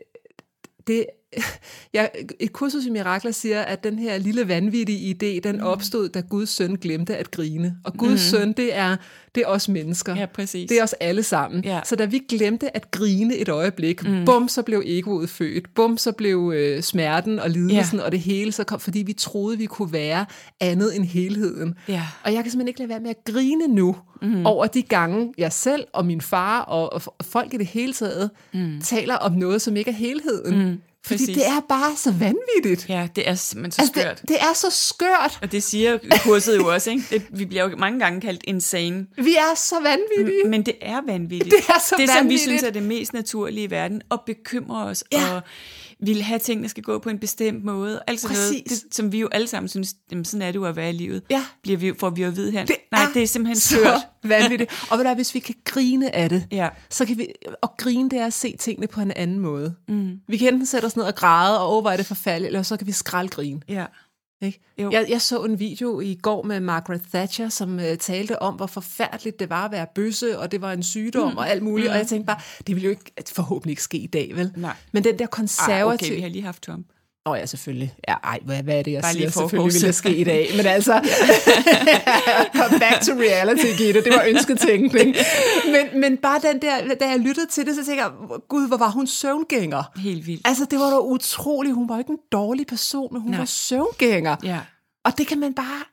det, <laughs> ja, et kursus i mirakler siger, at den her lille vanvittige idé, den Mm. opstod, da Guds søn glemte at grine. Og Guds mm. søn, det er, det er os mennesker. Ja, præcis. Det er os alle sammen. Ja. Så da vi glemte at grine et øjeblik, mm. bum, så blev egoet født. Bum, så blev øh, smerten og lidelsen Ja. og det hele så kom, fordi vi troede, vi kunne være andet end helheden. Ja. Og jeg kan simpelthen ikke lade være med at grine nu mm. over de gange, jeg selv og min far og, og folk i det hele taget mm. taler om noget, som ikke er helheden. Mm. Fordi præcis. det er bare så vanvittigt. Ja, det er simpelthen så Altså, skørt. det, det er så skørt. Og det siger kurset jo også, ikke? Det, vi bliver jo mange gange kaldt insane. Vi er så vanvittige. Men det er vanvittigt. Det er så det, som vi vanvittigt. synes er det mest naturlige i verden, og bekymrer os, Ja. og vil have tingene skal gå på en bestemt måde. Altså noget, Præcis. det, som vi jo alle sammen synes, jamen, sådan er det jo at være i livet. Ja. Bliver vi, får vi jo at vide her. Det Nej, det er simpelthen skørt. <laughs> vanvittigt. Og hvad, hvis vi kan grine af det, Ja. så kan vi, og grine det er at se tingene på en anden måde. Mm. Vi kan enten sætte os ned og græde, og er det forfærdeligt, eller så kan vi skraldgrine. Ja. Ikke? Jo. Jeg, jeg så en video i går med Margaret Thatcher, som uh, talte om, hvor forfærdeligt det var at være bøsse, og det var en sygdom mm. og alt muligt. Mm. Og jeg tænkte bare, det vil jo ikke, forhåbentlig ikke ske i dag, vel? Nej. Men den der konservative... okay, vi har lige haft Trump. Åh oh, ja, selvfølgelig. Ja, ej, hvad, hvad er det, jeg Bare siger? Selvfølgelig vil det ske i dag. Men altså, <laughs> come back to reality, Gitte. Det var ønsketænkning. Men, men bare den der, da jeg lyttede til det, så tænkte jeg, gud, hvor var hun søvngænger. Helt vildt. Altså, det var da utroligt. Hun var ikke en dårlig person, men hun Nej. var søvngænger. Ja. Og det kan man bare...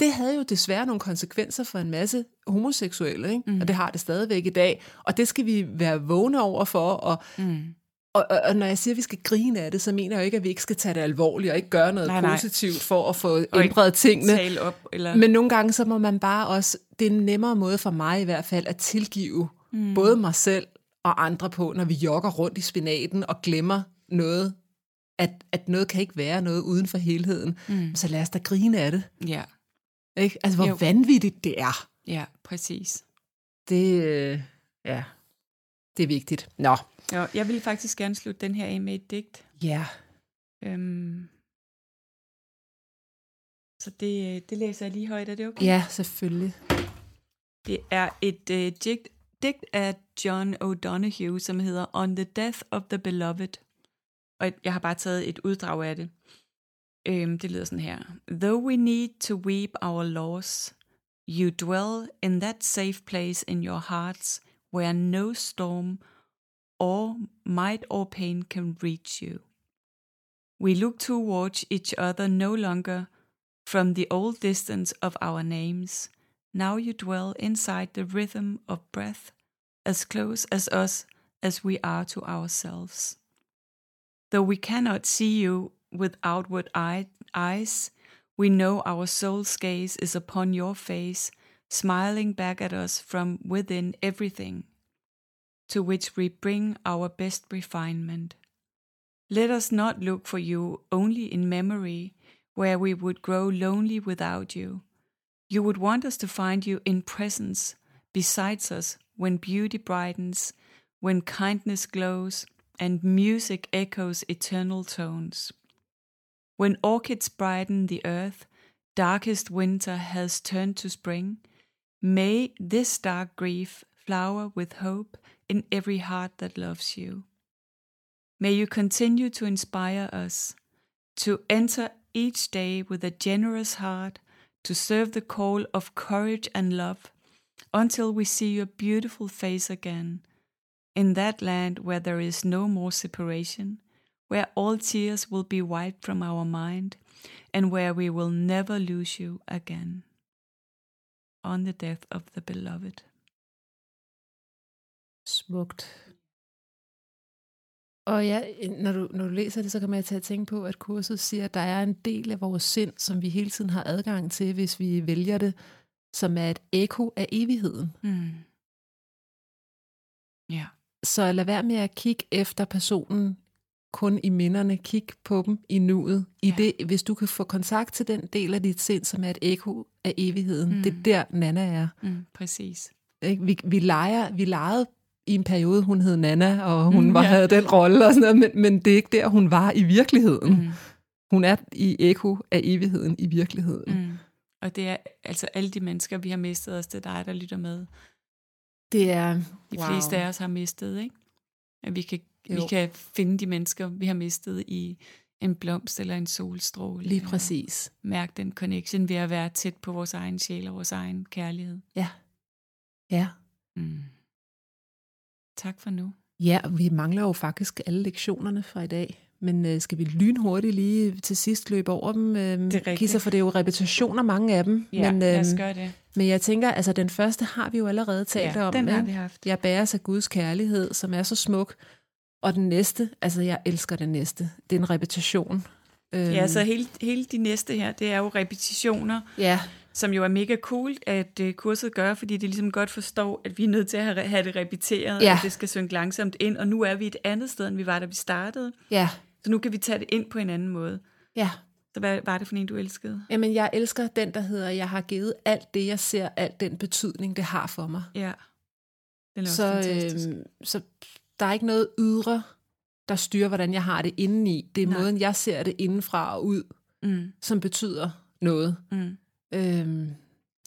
Det havde jo desværre nogle konsekvenser for en masse homoseksuelle, ikke? Mm. og det har det stadigvæk i dag. Og det skal vi være vågne over for. Og, Mm. Og, og, og når jeg siger, at vi skal grine af det, så mener jeg jo ikke, at vi ikke skal tage det alvorligt og ikke gøre noget Nej, nej, nej. positivt for at få ændret tingene. Tale op, eller... Men nogle gange, så må man bare også... Det er en nemmere måde for mig i hvert fald at tilgive mm. både mig selv og andre på, når vi jogger rundt i spinaten og glemmer noget, at, at noget kan ikke være noget uden for helheden. Mm. Så lad os da grine af det. Ja, Ikke? Altså, hvor Jo. vanvittigt det er. ja, præcis. Det, øh, ja, det er vigtigt. Nå. Jo, jeg vil faktisk gerne slutte den her af med et digt. Ja. Øhm, Så det, øh, det læser jeg lige højt, er det okay? Ja, selvfølgelig. Det er et øh, digt, digt af John O'Donoghue, som hedder On the Death of the Beloved. Og jeg har bare taget et uddrag af det. Øhm, det lyder sådan her. Though we need to weep our loss, you dwell in that safe place in your hearts where no storm or might or pain can reach you. We look towards each other no longer from the old distance of our names. Now you dwell inside the rhythm of breath, as close as us as we are to ourselves. Though we cannot see you with outward eye, eyes, we know our soul's gaze is upon your face, smiling back at us from within everything, to which we bring our best refinement. Let us not look for you only in memory, where we would grow lonely without you. You would want us to find you in presence, besides us, when beauty brightens, when kindness glows, and music echoes eternal tones. When orchids brighten the earth, darkest winter has turned to spring. May this dark grief flower with hope in every heart that loves you. May you continue to inspire us to enter each day with a generous heart, to serve the call of courage and love until we see your beautiful face again in that land where there is no more separation, where all tears will be wiped from our mind, and where we will never lose you again. On the death of the beloved. Smukt. Og ja, når du, når du læser det, så kan man til at tænke på, at kurset siger, at der er en del af vores sind, som vi hele tiden har adgang til, hvis vi vælger det, som er et ekko af evigheden. Mm. Ja. Så lad være med at kigge efter personen kun i minderne. Kig på dem i nuet. I Ja. det, hvis du kan få kontakt til den del af dit sind, som er et ekko af evigheden. Mm. Det er der, Nana er. Mm, præcis. Vi, vi, leger, vi legede i en periode, hun hed Nana, og hun Mm, var, ja. havde den rolle og sådan noget, men, men det er ikke der, hun var i virkeligheden. Mm. Hun er i ekko af evigheden i virkeligheden. Mm. Og det er altså alle de mennesker, vi har mistet os, det er dig, der lytter med. Det er... De wow. fleste af os har mistet, ikke? At vi kan, vi Jo. kan finde de mennesker, vi har mistet i en blomst eller en solstråle. Lige præcis. Mærke den connection ved at være tæt på vores egen sjæl og vores egen kærlighed. Ja. Ja. Mm. Tak for nu. Ja, vi mangler jo faktisk alle lektionerne fra i dag. Men øh, skal vi lynhurtigt lige til sidst løbe over dem, øh, rigtigt. Kisser, for det er jo repetitioner, mange af dem. Ja, men, lad os øhm, gøre det. men jeg tænker, altså den første har vi jo allerede talt Ja, om. den har vi haft. Jeg bæres af Guds kærlighed, som er så smuk. Og den næste, altså jeg elsker den næste. Det er en repetition. Øhm, Ja, så hele, hele de næste her, det er jo repetitioner, ja, som jo er mega cool, at uh, kurset gør, fordi det ligesom godt forstår, at vi er nødt til at have, det repeteret, Ja. at det skal synge langsomt ind, og nu er vi et andet sted, end vi var, da vi startede. ja, Så nu kan vi tage det ind på en anden måde. ja. Så hvad var det for en, du elskede? Jamen, jeg elsker den, der hedder, jeg har givet alt det, jeg ser, alt den betydning, det har for mig. Ja, den er også Så, fantastisk. øh, så der er ikke noget ydre, der styrer, hvordan jeg har det indeni. Det er Nej. måden, jeg ser det indenfra og ud, Mm, som betyder noget. mm. Øhm,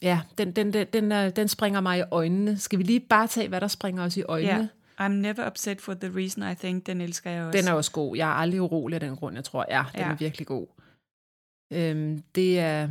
ja, den, den, den, den, er, den springer mig i øjnene. Skal vi lige bare tage, hvad der springer os i øjnene? Ja. I'm never upset for the reason I think, den elsker jeg også. Den er også god. Jeg er aldrig urolig af den grund, jeg tror. Ja, den Ja. er virkelig god. Øhm, det er...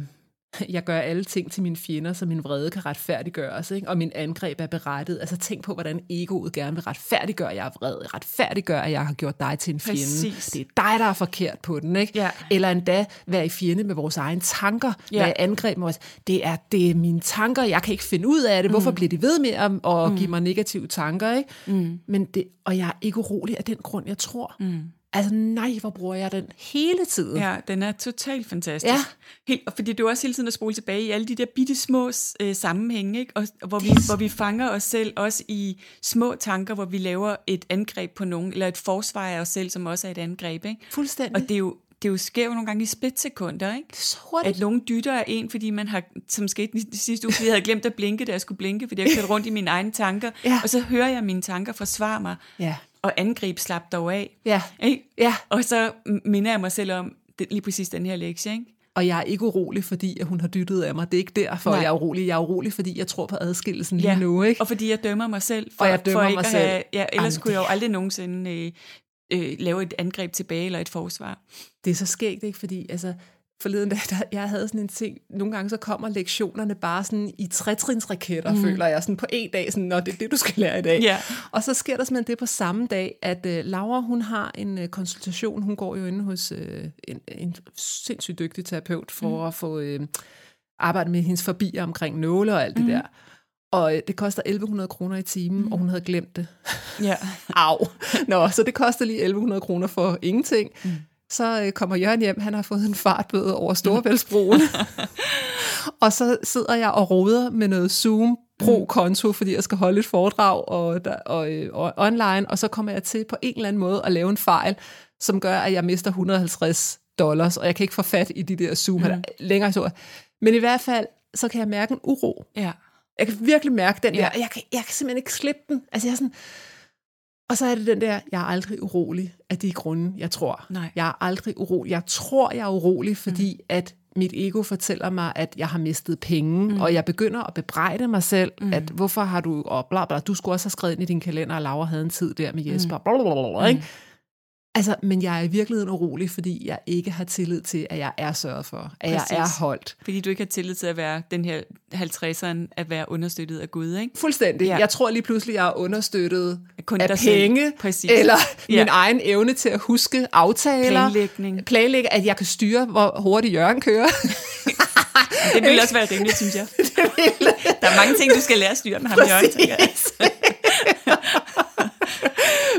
<laughs> Jeg gør alle ting til mine fjender, så min vrede kan retfærdiggøres, ikke? og min angreb er berettet. Altså tænk på, hvordan egoet gerne vil retfærdiggøre, at jeg er vred. Retfærdiggøre, at jeg har gjort dig til en fjende. Præcis. Det er dig, der er forkert på den. Ikke? Ja. Eller endda være i fjende med vores egne tanker. Ja. Være angreb med vores... Det er, det er mine tanker, jeg kan ikke finde ud af det. Hvorfor bliver de ved med at, at give mig negative tanker? Ikke? Mm. Men det, og jeg er ikke urolig af den grund, jeg tror. Mm. Altså nej, hvor bruger jeg den hele tiden. Ja, den er totalt fantastisk. Ja. Helt, og fordi det er også hele tiden at spole tilbage i alle de der bitte små øh, sammenhænge, ikke? Og, og hvor, vi, hvor vi fanger os selv også i små tanker, hvor vi laver et angreb på nogen, eller et forsvar af os selv, som også er et angreb. Ikke? Fuldstændig. Og det er jo, det er jo sker jo nogle gange i splitsekunder, ikke? det er så hurtigt. At nogen dytter af en, fordi man har, som skete i sidste uge, fordi jeg havde glemt at blinke, da jeg skulle blinke, fordi jeg kørte rundt i mine egne tanker. Ja. Og så hører jeg mine tanker forsvare mig, Ja. Og angreb slap dog af. Ja. Ikke? Ja. Og så minder jeg mig selv om det, lige præcis den her lektie, ikke? Og jeg er ikke urolig, fordi at hun har dyttet af mig. Det er ikke derfor, Nej. jeg er urolig. Jeg er urolig, fordi jeg tror på adskillelsen lige Ja, nu. Ikke? Og fordi jeg dømmer mig selv. For, Og jeg dømmer for ikke mig selv. Have, ja, ellers Jamen, kunne jeg jo aldrig nogensinde øh, øh, lave et angreb tilbage eller et forsvar. Det er så skægt, ikke? Fordi altså, forleden <laughs> der, jeg havde sådan en ting, nogle gange så kommer lektionerne bare sådan i trætrinsraketter, mm. føler jeg, sådan på en dag, sådan, Nå, det er det, du skal lære i dag. Ja. Og så sker der simpelthen det på samme dag, at uh, Laura, hun har en uh, konsultation, hun går jo inde hos uh, en, en sindssygt dygtig terapeut for mm. at få uh, arbejde med hendes forbier omkring nåle og alt det der. Og øh, det koster 1100 kroner i timen, mm. og hun havde glemt det. Ja. <laughs> Au. Nå, så det koster lige 1100 kroner for ingenting. Mm. Så øh, kommer Jørgen hjem, han har fået en fartbøde over Storebæltsbroen. <laughs> og så sidder jeg og roder med noget Zoom Pro-konto, fordi jeg skal holde et foredrag og, der, og, øh, og online, og så kommer jeg til på en eller anden måde at lave en fejl, som gør, at jeg mister 150 dollars, og jeg kan ikke få fat i de der Zoom mm. længere så. Men i hvert fald, så kan jeg mærke en uro. ja. Jeg kan virkelig mærke den Ja. der, og jeg kan, jeg kan simpelthen ikke slippe den. Altså jeg er sådan, og så er det den der, jeg er aldrig urolig af de grunde, jeg tror. Nej. Jeg er aldrig urolig. Jeg tror, jeg er urolig, fordi mm. at mit ego fortæller mig, at jeg har mistet penge, mm. og jeg begynder at bebrejde mig selv, mm. at hvorfor har du, og bla bla, du skulle også have skrevet ind i din kalender, at Laura havde en tid der med Jesper, mm. bla bla bla, bla ikke? Altså, men jeg er i virkeligheden urolig, fordi jeg ikke har tillid til, at jeg er sørget for, at Præcis. jeg Præcis. er holdt. Fordi du ikke har tillid til at være den her 50'eren, at være understøttet af Gud, ikke? Fuldstændig. Ja. Jeg tror lige pludselig, jeg er understøttet Kun af penge, Præcis. eller Ja. min egen evne til at huske aftaler. Planlægning. Planlægge, at jeg kan styre, hvor hurtigt Jørgen kører. <laughs> Det ville også være rimeligt, synes jeg. <laughs> Der er mange ting, du skal lære at styre med ham, Jørgen, tænker jeg. <laughs>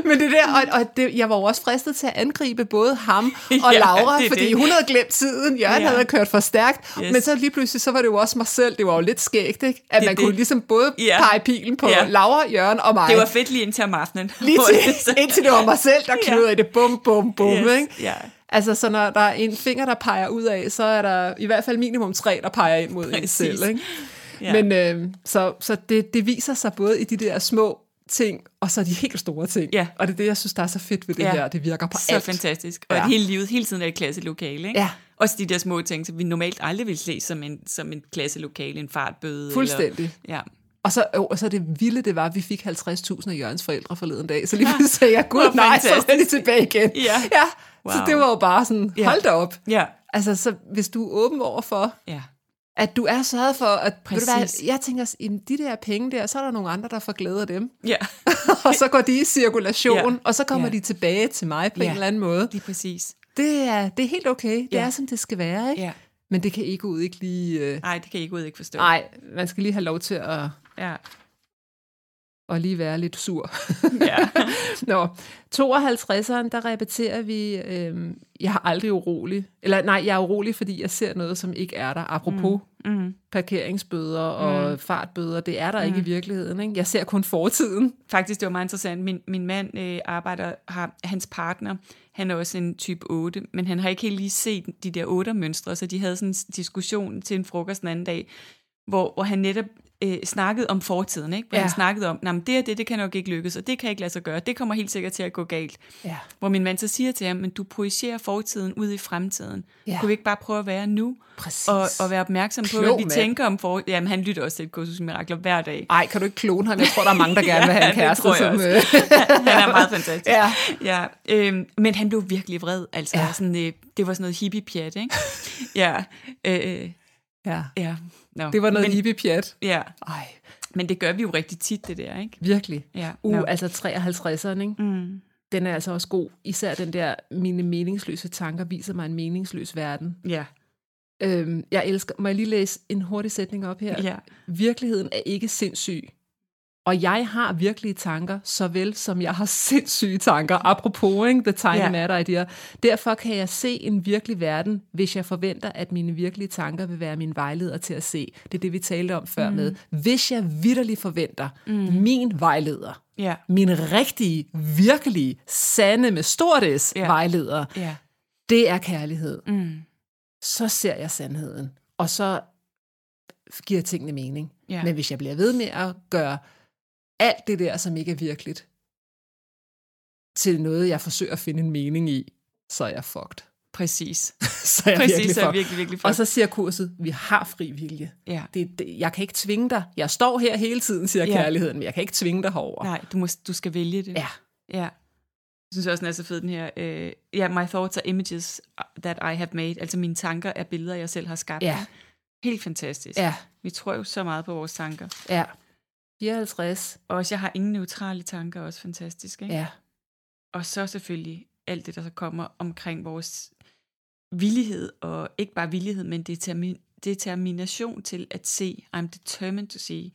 Men det der, og, og det, jeg var jo også fristet til at angribe både ham <laughs> og Ja, Laura, det fordi det. hun havde glemt tiden, Jørgen Ja. havde kørt for stærkt, Yes. men så lige pludselig, så var det jo også mig selv, det var jo lidt skægt, ikke? at Det man kunne det. ligesom både Ja. pege pilen på Ja. Laura, Jørgen og mig. Det var fedt lige indtil om aftenen. <laughs> lige til, <laughs> indtil det var mig selv, der Ja. knudrede det bum, bum, bum, Yes, ikke? ja. Altså, så når der er en finger, der peger ud af, så er der i hvert fald minimum tre, der peger ind mod en Præcis. selv. Ikke? Ja. Men øh, så, så det, det viser sig både i de der små ting, og så de helt store ting. Ja. Og det er det, jeg synes, der er så fedt ved det Ja. her. Det virker på Så alt. fantastisk. Og Ja. ja. hele livet, hele tiden er et klasselokale, ikke? Ja. Også de der små ting, som vi normalt aldrig vil se som en, som en klasselokale, en fartbøde. Fuldstændig. Eller, ja. Og så, øh, og så det vilde, det var, at vi fik 50.000 af Jørgens forældre forleden dag. Så lige pludselig sagde jeg, gud nej, så er de fantastisk. tilbage igen. Ja. ja. Så Wow. det var jo bare sådan, Ja. hold da op. Ja. Altså, så hvis du er åben over for, Ja. At du er sørget for, at ved du hvad, Præcis. jeg tænker, jamen, de der penge der, så er der nogle andre, der får glæde af dem. Ja. <laughs> og så går de i cirkulation, Ja. og så kommer Ja. de tilbage til mig på Ja. en eller anden måde. Lige præcis. Det er, det er helt okay. Det Ja. er, som det skal være, ikke? Ja. Men det kan ikke ud ikke lige... Øh... Nej, det kan ikke ud ikke forstå. Nej, man skal lige have lov til at, Ja. At lige være lidt sur. <laughs> Ja. <laughs> Nå, 52'eren, der repeterer vi, øh, jeg er aldrig urolig. Eller nej, jeg er urolig, fordi jeg ser noget, som ikke er der. Apropos mm. Mm. parkeringsbøder og mm. fartbøder, det er der mm. ikke i virkeligheden. Ikke? Jeg ser kun fortiden. Faktisk, det var meget interessant. Min, min mand øh, arbejder, har hans partner, han er også en type 8, men han har ikke helt lige set de der 8-mønstre, så de havde sådan en diskussion til en frokost den anden dag, hvor, hvor han netop øh, snakkede om fortiden, ikke? Hvor Ja. han snakkede om, at det og det, det kan nok ikke lykkes, og det kan ikke lade sig gøre, det kommer helt sikkert til at gå galt. Ja. Hvor min mand så siger til ham, men du projicerer fortiden ud i fremtiden. Ja. Kunne vi ikke bare prøve at være nu? Præcis. Og, og være opmærksom på, Klog hvad vi mand. tænker om for... Jamen, han lytter også til et kursus mirakler hver dag. Ej, kan du ikke klone ham? Jeg tror, der er mange, der <laughs> gerne vil have en kæreste. tror som, øh, <laughs> han er meget fantastisk. Ja. ja øhm, men han blev virkelig vred. Altså, Ja. ja. sådan, øh, det var sådan noget hippie-pjat, ikke? <laughs> ja. Øh, ja. ja. No. Det var noget men, hippie-pjat. Ja, Ej, men det gør vi jo rigtig tit, det der, ikke? virkelig. Ja. Uh, altså 53'eren, ikke? Mm. Den er altså også god. Især den der, mine meningsløse tanker viser mig en meningsløs verden. Ja. Øhm, jeg elsker, må jeg lige læse en hurtig sætning op her? Ja. Virkeligheden er ikke sindssyg. Og jeg har virkelige tanker, såvel som jeg har <laughs> sindssyge tanker. Apropos, ikke? the tiny Ja. matter idea. Derfor kan jeg se en virkelig verden, hvis jeg forventer, at mine virkelige tanker vil være min vejleder til at se. Det er det, vi talte om før mm. med. Hvis jeg vidderligt forventer mm. min vejleder, Ja. min rigtige, virkelige, sande med stort S Ja. vejleder, Ja. det er kærlighed. Mm. Så ser jeg sandheden. Og så giver tingene mening. Ja. Men hvis jeg bliver ved med at gøre alt det der, som ikke er virkeligt, til noget, jeg forsøger at finde en mening i, så er jeg fucked. Præcis. <laughs> så er jeg Præcis, virkelig så er jeg virkelig, virkelig for. Og så siger kurset, vi har fri vilje. Ja. Det, det, jeg kan ikke tvinge dig. Jeg står her hele tiden, siger Ja. kærligheden, men jeg kan ikke tvinge dig herover. Nej, du, må, du skal vælge det. Ja. Ja. Jeg synes også, den er så fed, den her. Øh, ja, my thoughts are images that I have made. Altså mine tanker er billeder, jeg selv har skabt. Ja. Helt fantastisk. Ja, Vi tror jo så meget på vores tanker. ja. 54. Og også, jeg har ingen neutrale tanker, også fantastisk. Ikke? Ja. Og så selvfølgelig alt det, der så kommer omkring vores villighed, og ikke bare villighed, men determin- determination til at se. I'm determined to see.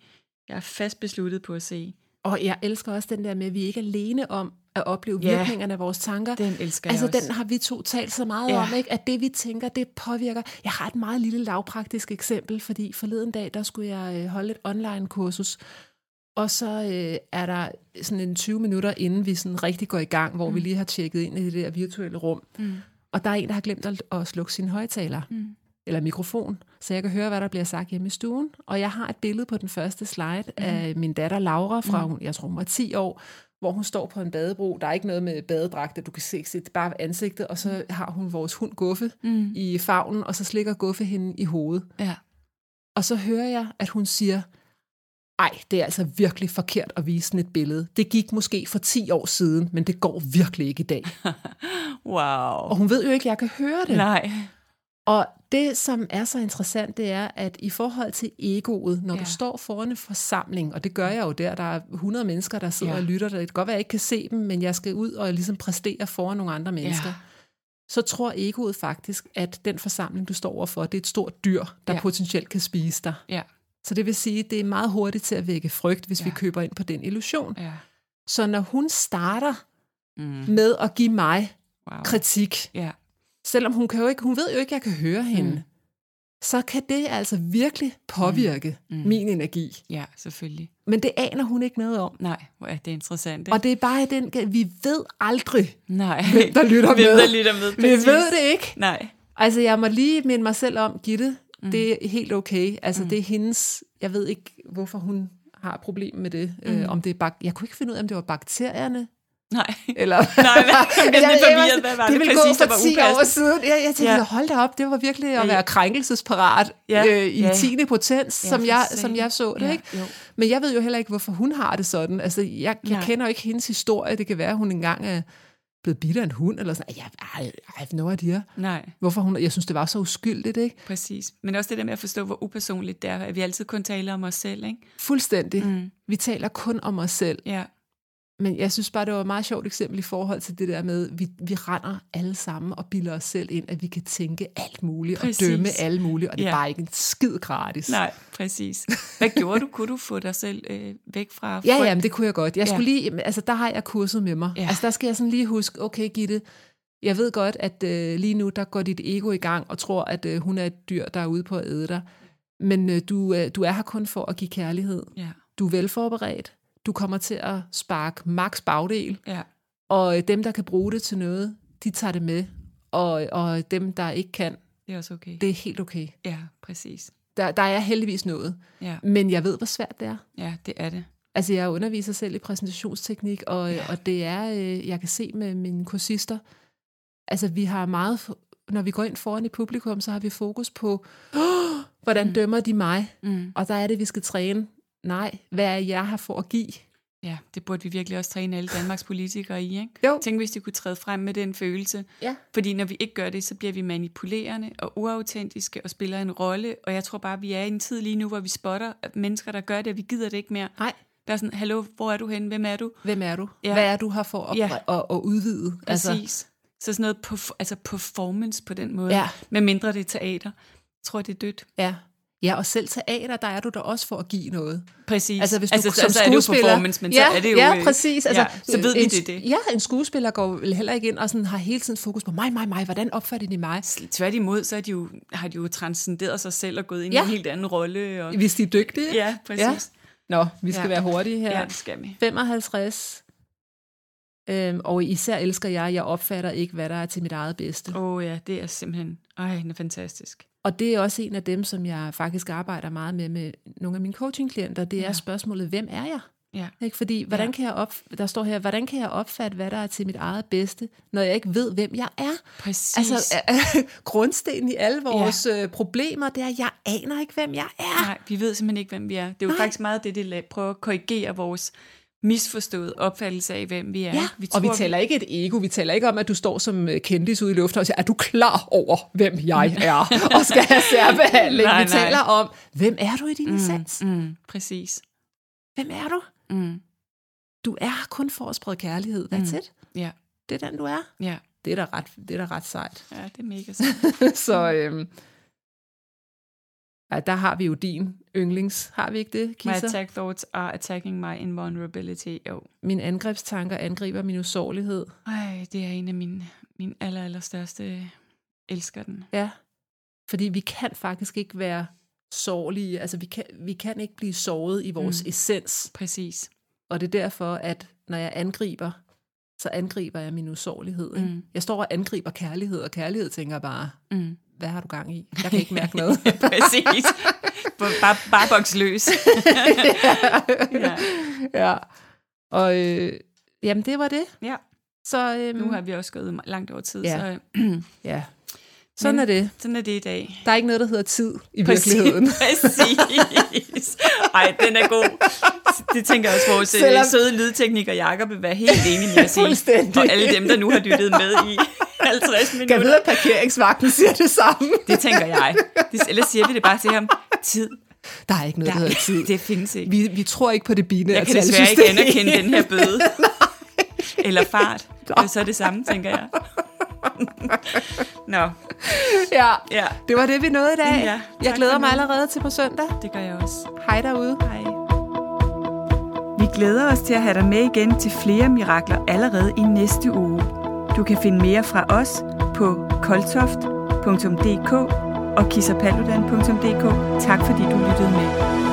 Jeg er fast besluttet på at se. Og jeg elsker også den der med, at vi ikke er alene om at opleve Ja. virkningerne af vores tanker. Den elsker Altså, jeg også. den har vi to talt så meget Ja. om, ikke? at det, vi tænker, det påvirker. Jeg har et meget lille lavpraktisk eksempel, fordi forleden dag, der skulle jeg øh, holde et online-kursus, og så øh, er der sådan en 20 minutter, inden vi sådan rigtig går i gang, hvor mm. vi lige har tjekket ind i det der virtuelle rum. Mm. Og der er en, der har glemt at, at slukke sin højtaler, Mm. eller mikrofon, så jeg kan høre, hvad der bliver sagt hjemme i stuen. Og jeg har et billede på den første slide mm. af min datter Laura fra, mm. jeg tror hun var 10 år, hvor hun står på en badebro. Der er ikke noget med badedragter, du kan se sit bare ansigtet, og så har hun vores hund Guffe Mm. i favnen, og så slikker Guffe hende i hovedet. Ja. Og så hører jeg, at hun siger, ej, det er altså virkelig forkert at vise sådan et billede. Det gik måske for 10 år siden, men det går virkelig ikke i dag. <laughs> Wow. Og hun ved jo ikke, at jeg kan høre det. Nej. Og det, som er så interessant, det er, at i forhold til egoet, når ja. Du står foran en forsamling, og det gør jeg jo der, der er 100 mennesker, der sidder ja. Og lytter, det kan godt være, at jeg ikke kan se dem, men jeg skal ud og ligesom præstere foran nogle andre mennesker. Ja. Så tror egoet faktisk, at den forsamling, du står overfor, det er et stort dyr, der. Ja. potentielt kan spise dig. Ja. Så det vil sige, at det er meget hurtigt til at vække frygt, hvis ja. vi køber ind på den illusion. Ja. Så når hun starter Mm. med at give mig Wow. kritik, Ja. selvom hun, kan jo ikke, hun ved jo ikke, at jeg kan høre hende, Mm. så kan det altså virkelig påvirke mm. Mm. min energi. Ja, selvfølgelig. Men det aner hun ikke noget om. Nej, hvor er det interessant. Ikke? Og det er bare den, vi ved aldrig, Nej. hvem der lytter Hvem med. der lytter med, Vi ved det ikke. Nej. Altså, jeg må lige minde mig selv om, Gitte, mm. det er helt okay. Altså, mm. det er hendes, jeg ved ikke, hvorfor hun har problem med det. Mm. Øh, om det er bak- jeg kunne ikke finde ud af, om det var bakterierne, Nej. eller... <laughs> Nej, nej. <laughs> Jeg lidt forvirret. Hvad var det, det ville præcis, gå var for 10 år upassende? siden. Jeg, jeg tænkte, ja. Hold da op, det var virkelig at være krænkelsesparat Ja. øh, i Ja. 10. potens, Ja, som, jeg, som jeg så det. Ja, ikke? jo. Men jeg ved jo heller ikke, hvorfor hun har det sådan. Altså, jeg, jeg Nej. kender jo ikke hendes historie. Det kan være, at hun engang er blevet bidt af en hund, eller sådan. Jeg, I, have no idea. Nej, Hvorfor hun, jeg synes, det var så uskyldigt, ikke? præcis. Men også det der med at forstå, hvor upersonligt det er, at vi altid kun taler om os selv, ikke? Fuldstændig. Mm. Vi taler kun om os selv. Ja, Men jeg synes bare, det var et meget sjovt eksempel i forhold til det der med, vi, vi render alle sammen og bilder os selv ind, at vi kan tænke alt muligt Præcis. og dømme alle muligt, og det er Ja. bare ikke en skid gratis. nej, præcis. Hvad gjorde du? Kunne du få dig selv øh, væk fra Ja, frygt? ja, men det kunne jeg godt. Jeg Ja. skulle lige, altså der har jeg kurset med mig. Ja. Altså der skal jeg sådan lige huske, okay Gitte, jeg ved godt, at øh, lige nu, der går dit ego i gang og tror, at øh, hun er et dyr, der er ude på at æde dig. Men øh, du, øh, du er her kun for at give kærlighed. Ja, Du er velforberedt. Du kommer til at sparke max bagdel. ja, Og øh, dem, der kan bruge det til noget, de tager det med. Og, og dem, der ikke kan, det er også okay. det er helt okay. Ja, præcis. Der, der er heldigvis noget. Ja, Men jeg ved, hvor svært det er. ja, det er det. Altså, jeg underviser selv i præsentationsteknik, og, ja. Og det er, øh, jeg kan se med mine kursister, altså vi har meget, når vi går ind foran i publikum, så har vi fokus på, oh, <gasps> hvordan mm. dømmer de mig? Mm. Og der er det, vi skal træne. Nej, hvad er jeg her for at give? Ja, det burde vi virkelig også træne alle Danmarks politikere i, ikke? Jo. Tænk, hvis de kunne træde frem med den følelse. Ja. Fordi når vi ikke gør det, så bliver vi manipulerende og uautentiske og spiller en rolle. Og jeg tror bare, vi er i en tid lige nu, hvor vi spotter mennesker, der gør det, og vi gider det ikke mere. Nej, Der er sådan, hallo, hvor er du hen? Hvem er du? hvem er du? Ja. Hvad er du her for at, Ja. at, at udvide? Præcis. Altså, så sådan noget perf- altså performance på den måde. Ja. Med mindre det er teater. Jeg tror, det er dødt. ja. Ja, og selv teater, der er du der også for at give noget. Præcis. Altså, hvis du altså, som så er det jo skuespiller... men ja, så er det jo... Ja, øh, præcis. Altså, ja, så ved vi, en, det det. Ja, en skuespiller går heller ikke ind og sådan har hele tiden fokus på mig, mig, mig. Hvordan opfatter de mig? Tværtimod, så er de jo, har de jo transcenderet sig selv og gået ind Ja. i en helt anden rolle. Og, Hvis de er dygtige. ja, præcis. Nå, vi skal Ja. være hurtige her. Ja, det skal vi. 55. Øhm, og især elsker jeg, jeg opfatter ikke, hvad der er til mit eget bedste. Åh oh, ja, det er simpelthen... Ej, den er fantastisk. Og det er også en af dem, som jeg faktisk arbejder meget med med nogle af mine coachingklienter. Det er Ja. spørgsmålet, hvem er jeg? Ja. Ikke? Fordi, hvordan Ja. kan jeg op, der står her, hvordan kan jeg opfatte, hvad der er til mit eget bedste, når jeg ikke ved, hvem jeg er? Præcis. Altså, <laughs> grundstenen i alle vores ja. problemer, det er, at jeg aner ikke, hvem jeg er. Nej, vi ved simpelthen ikke, hvem vi er. Det er jo Nej. faktisk meget det, det prøver at korrigere vores misforståede opfattelse af, hvem vi er. Ja, vi og vi taler ikke et ego, vi taler ikke om, at du står som øh, kendis ude i luften og siger, er du klar over, hvem jeg <laughs> er, og skal have særbehandling? Nej, vi nej. taler om, hvem er du i din mm, essens? Mm, præcis. Hvem er du? Mm, Du er kun for at sprede kærlighed. That's Mm. it. ja, Det er den, du er. ja. Det er da ret, det er da ret sejt. Ja, det er mega <laughs> sejt. Så øhm, ja, der har vi jo din yndlings. Har vi ikke det, My Kisser? attack thoughts are attacking my invulnerability. Jo. Mine angrebstanker angriber min usårlighed. Ej, det er en af mine, mine aller, aller største elsker den. Ja, fordi vi kan faktisk ikke være sårlige. Altså, vi kan, vi kan ikke blive såret i vores mm. essens. Præcis. Og det er derfor, at når jeg angriber, så angriber jeg min usårlighed. Ikke? Mm. Jeg står og angriber kærlighed, og kærlighed tænker bare, Mm. Hvad har du gang i? Jeg kan ikke mærke noget. <laughs> Præcis. Bare, bare boks løs. <laughs> ja. ja. Og øh, jamen, det var det. ja, Så øhm, nu har vi også gået langt over tid, Ja. så ja. <clears throat> Sådan Men- er det. sådan er det i dag. Der er ikke noget, der hedder tid i virkeligheden. <laughs> Præcis. Ej, den er god. Det tænker jeg også, vores Selvom- Selvom... søde lydtekniker Jakob vil være helt enig med i. Fuldstændig. Og alle dem, der nu har lyttet med i 50 Kan minutter. jeg vide, at parkeringsvagten siger det samme? <laughs> Det tænker jeg. Det, ellers siger vi det bare til ham. Tid. Der er ikke noget, der Der, hedder tid. det findes ikke. Vi, vi tror ikke på det binære Jeg kan desværre ikke anerkende den her bøde. <laughs> Eller fart. Og så er det samme, tænker jeg. Nå, Ja, ja, det var det, vi nåede i dag. Ja, jeg glæder mig allerede til på søndag. det gør jeg også. Hej derude. Hej. Vi glæder os til at have dig med igen til flere mirakler allerede i næste uge. Du kan finde mere fra os på koltoft.dk og kissapaludan.dk. Tak fordi du lyttede med.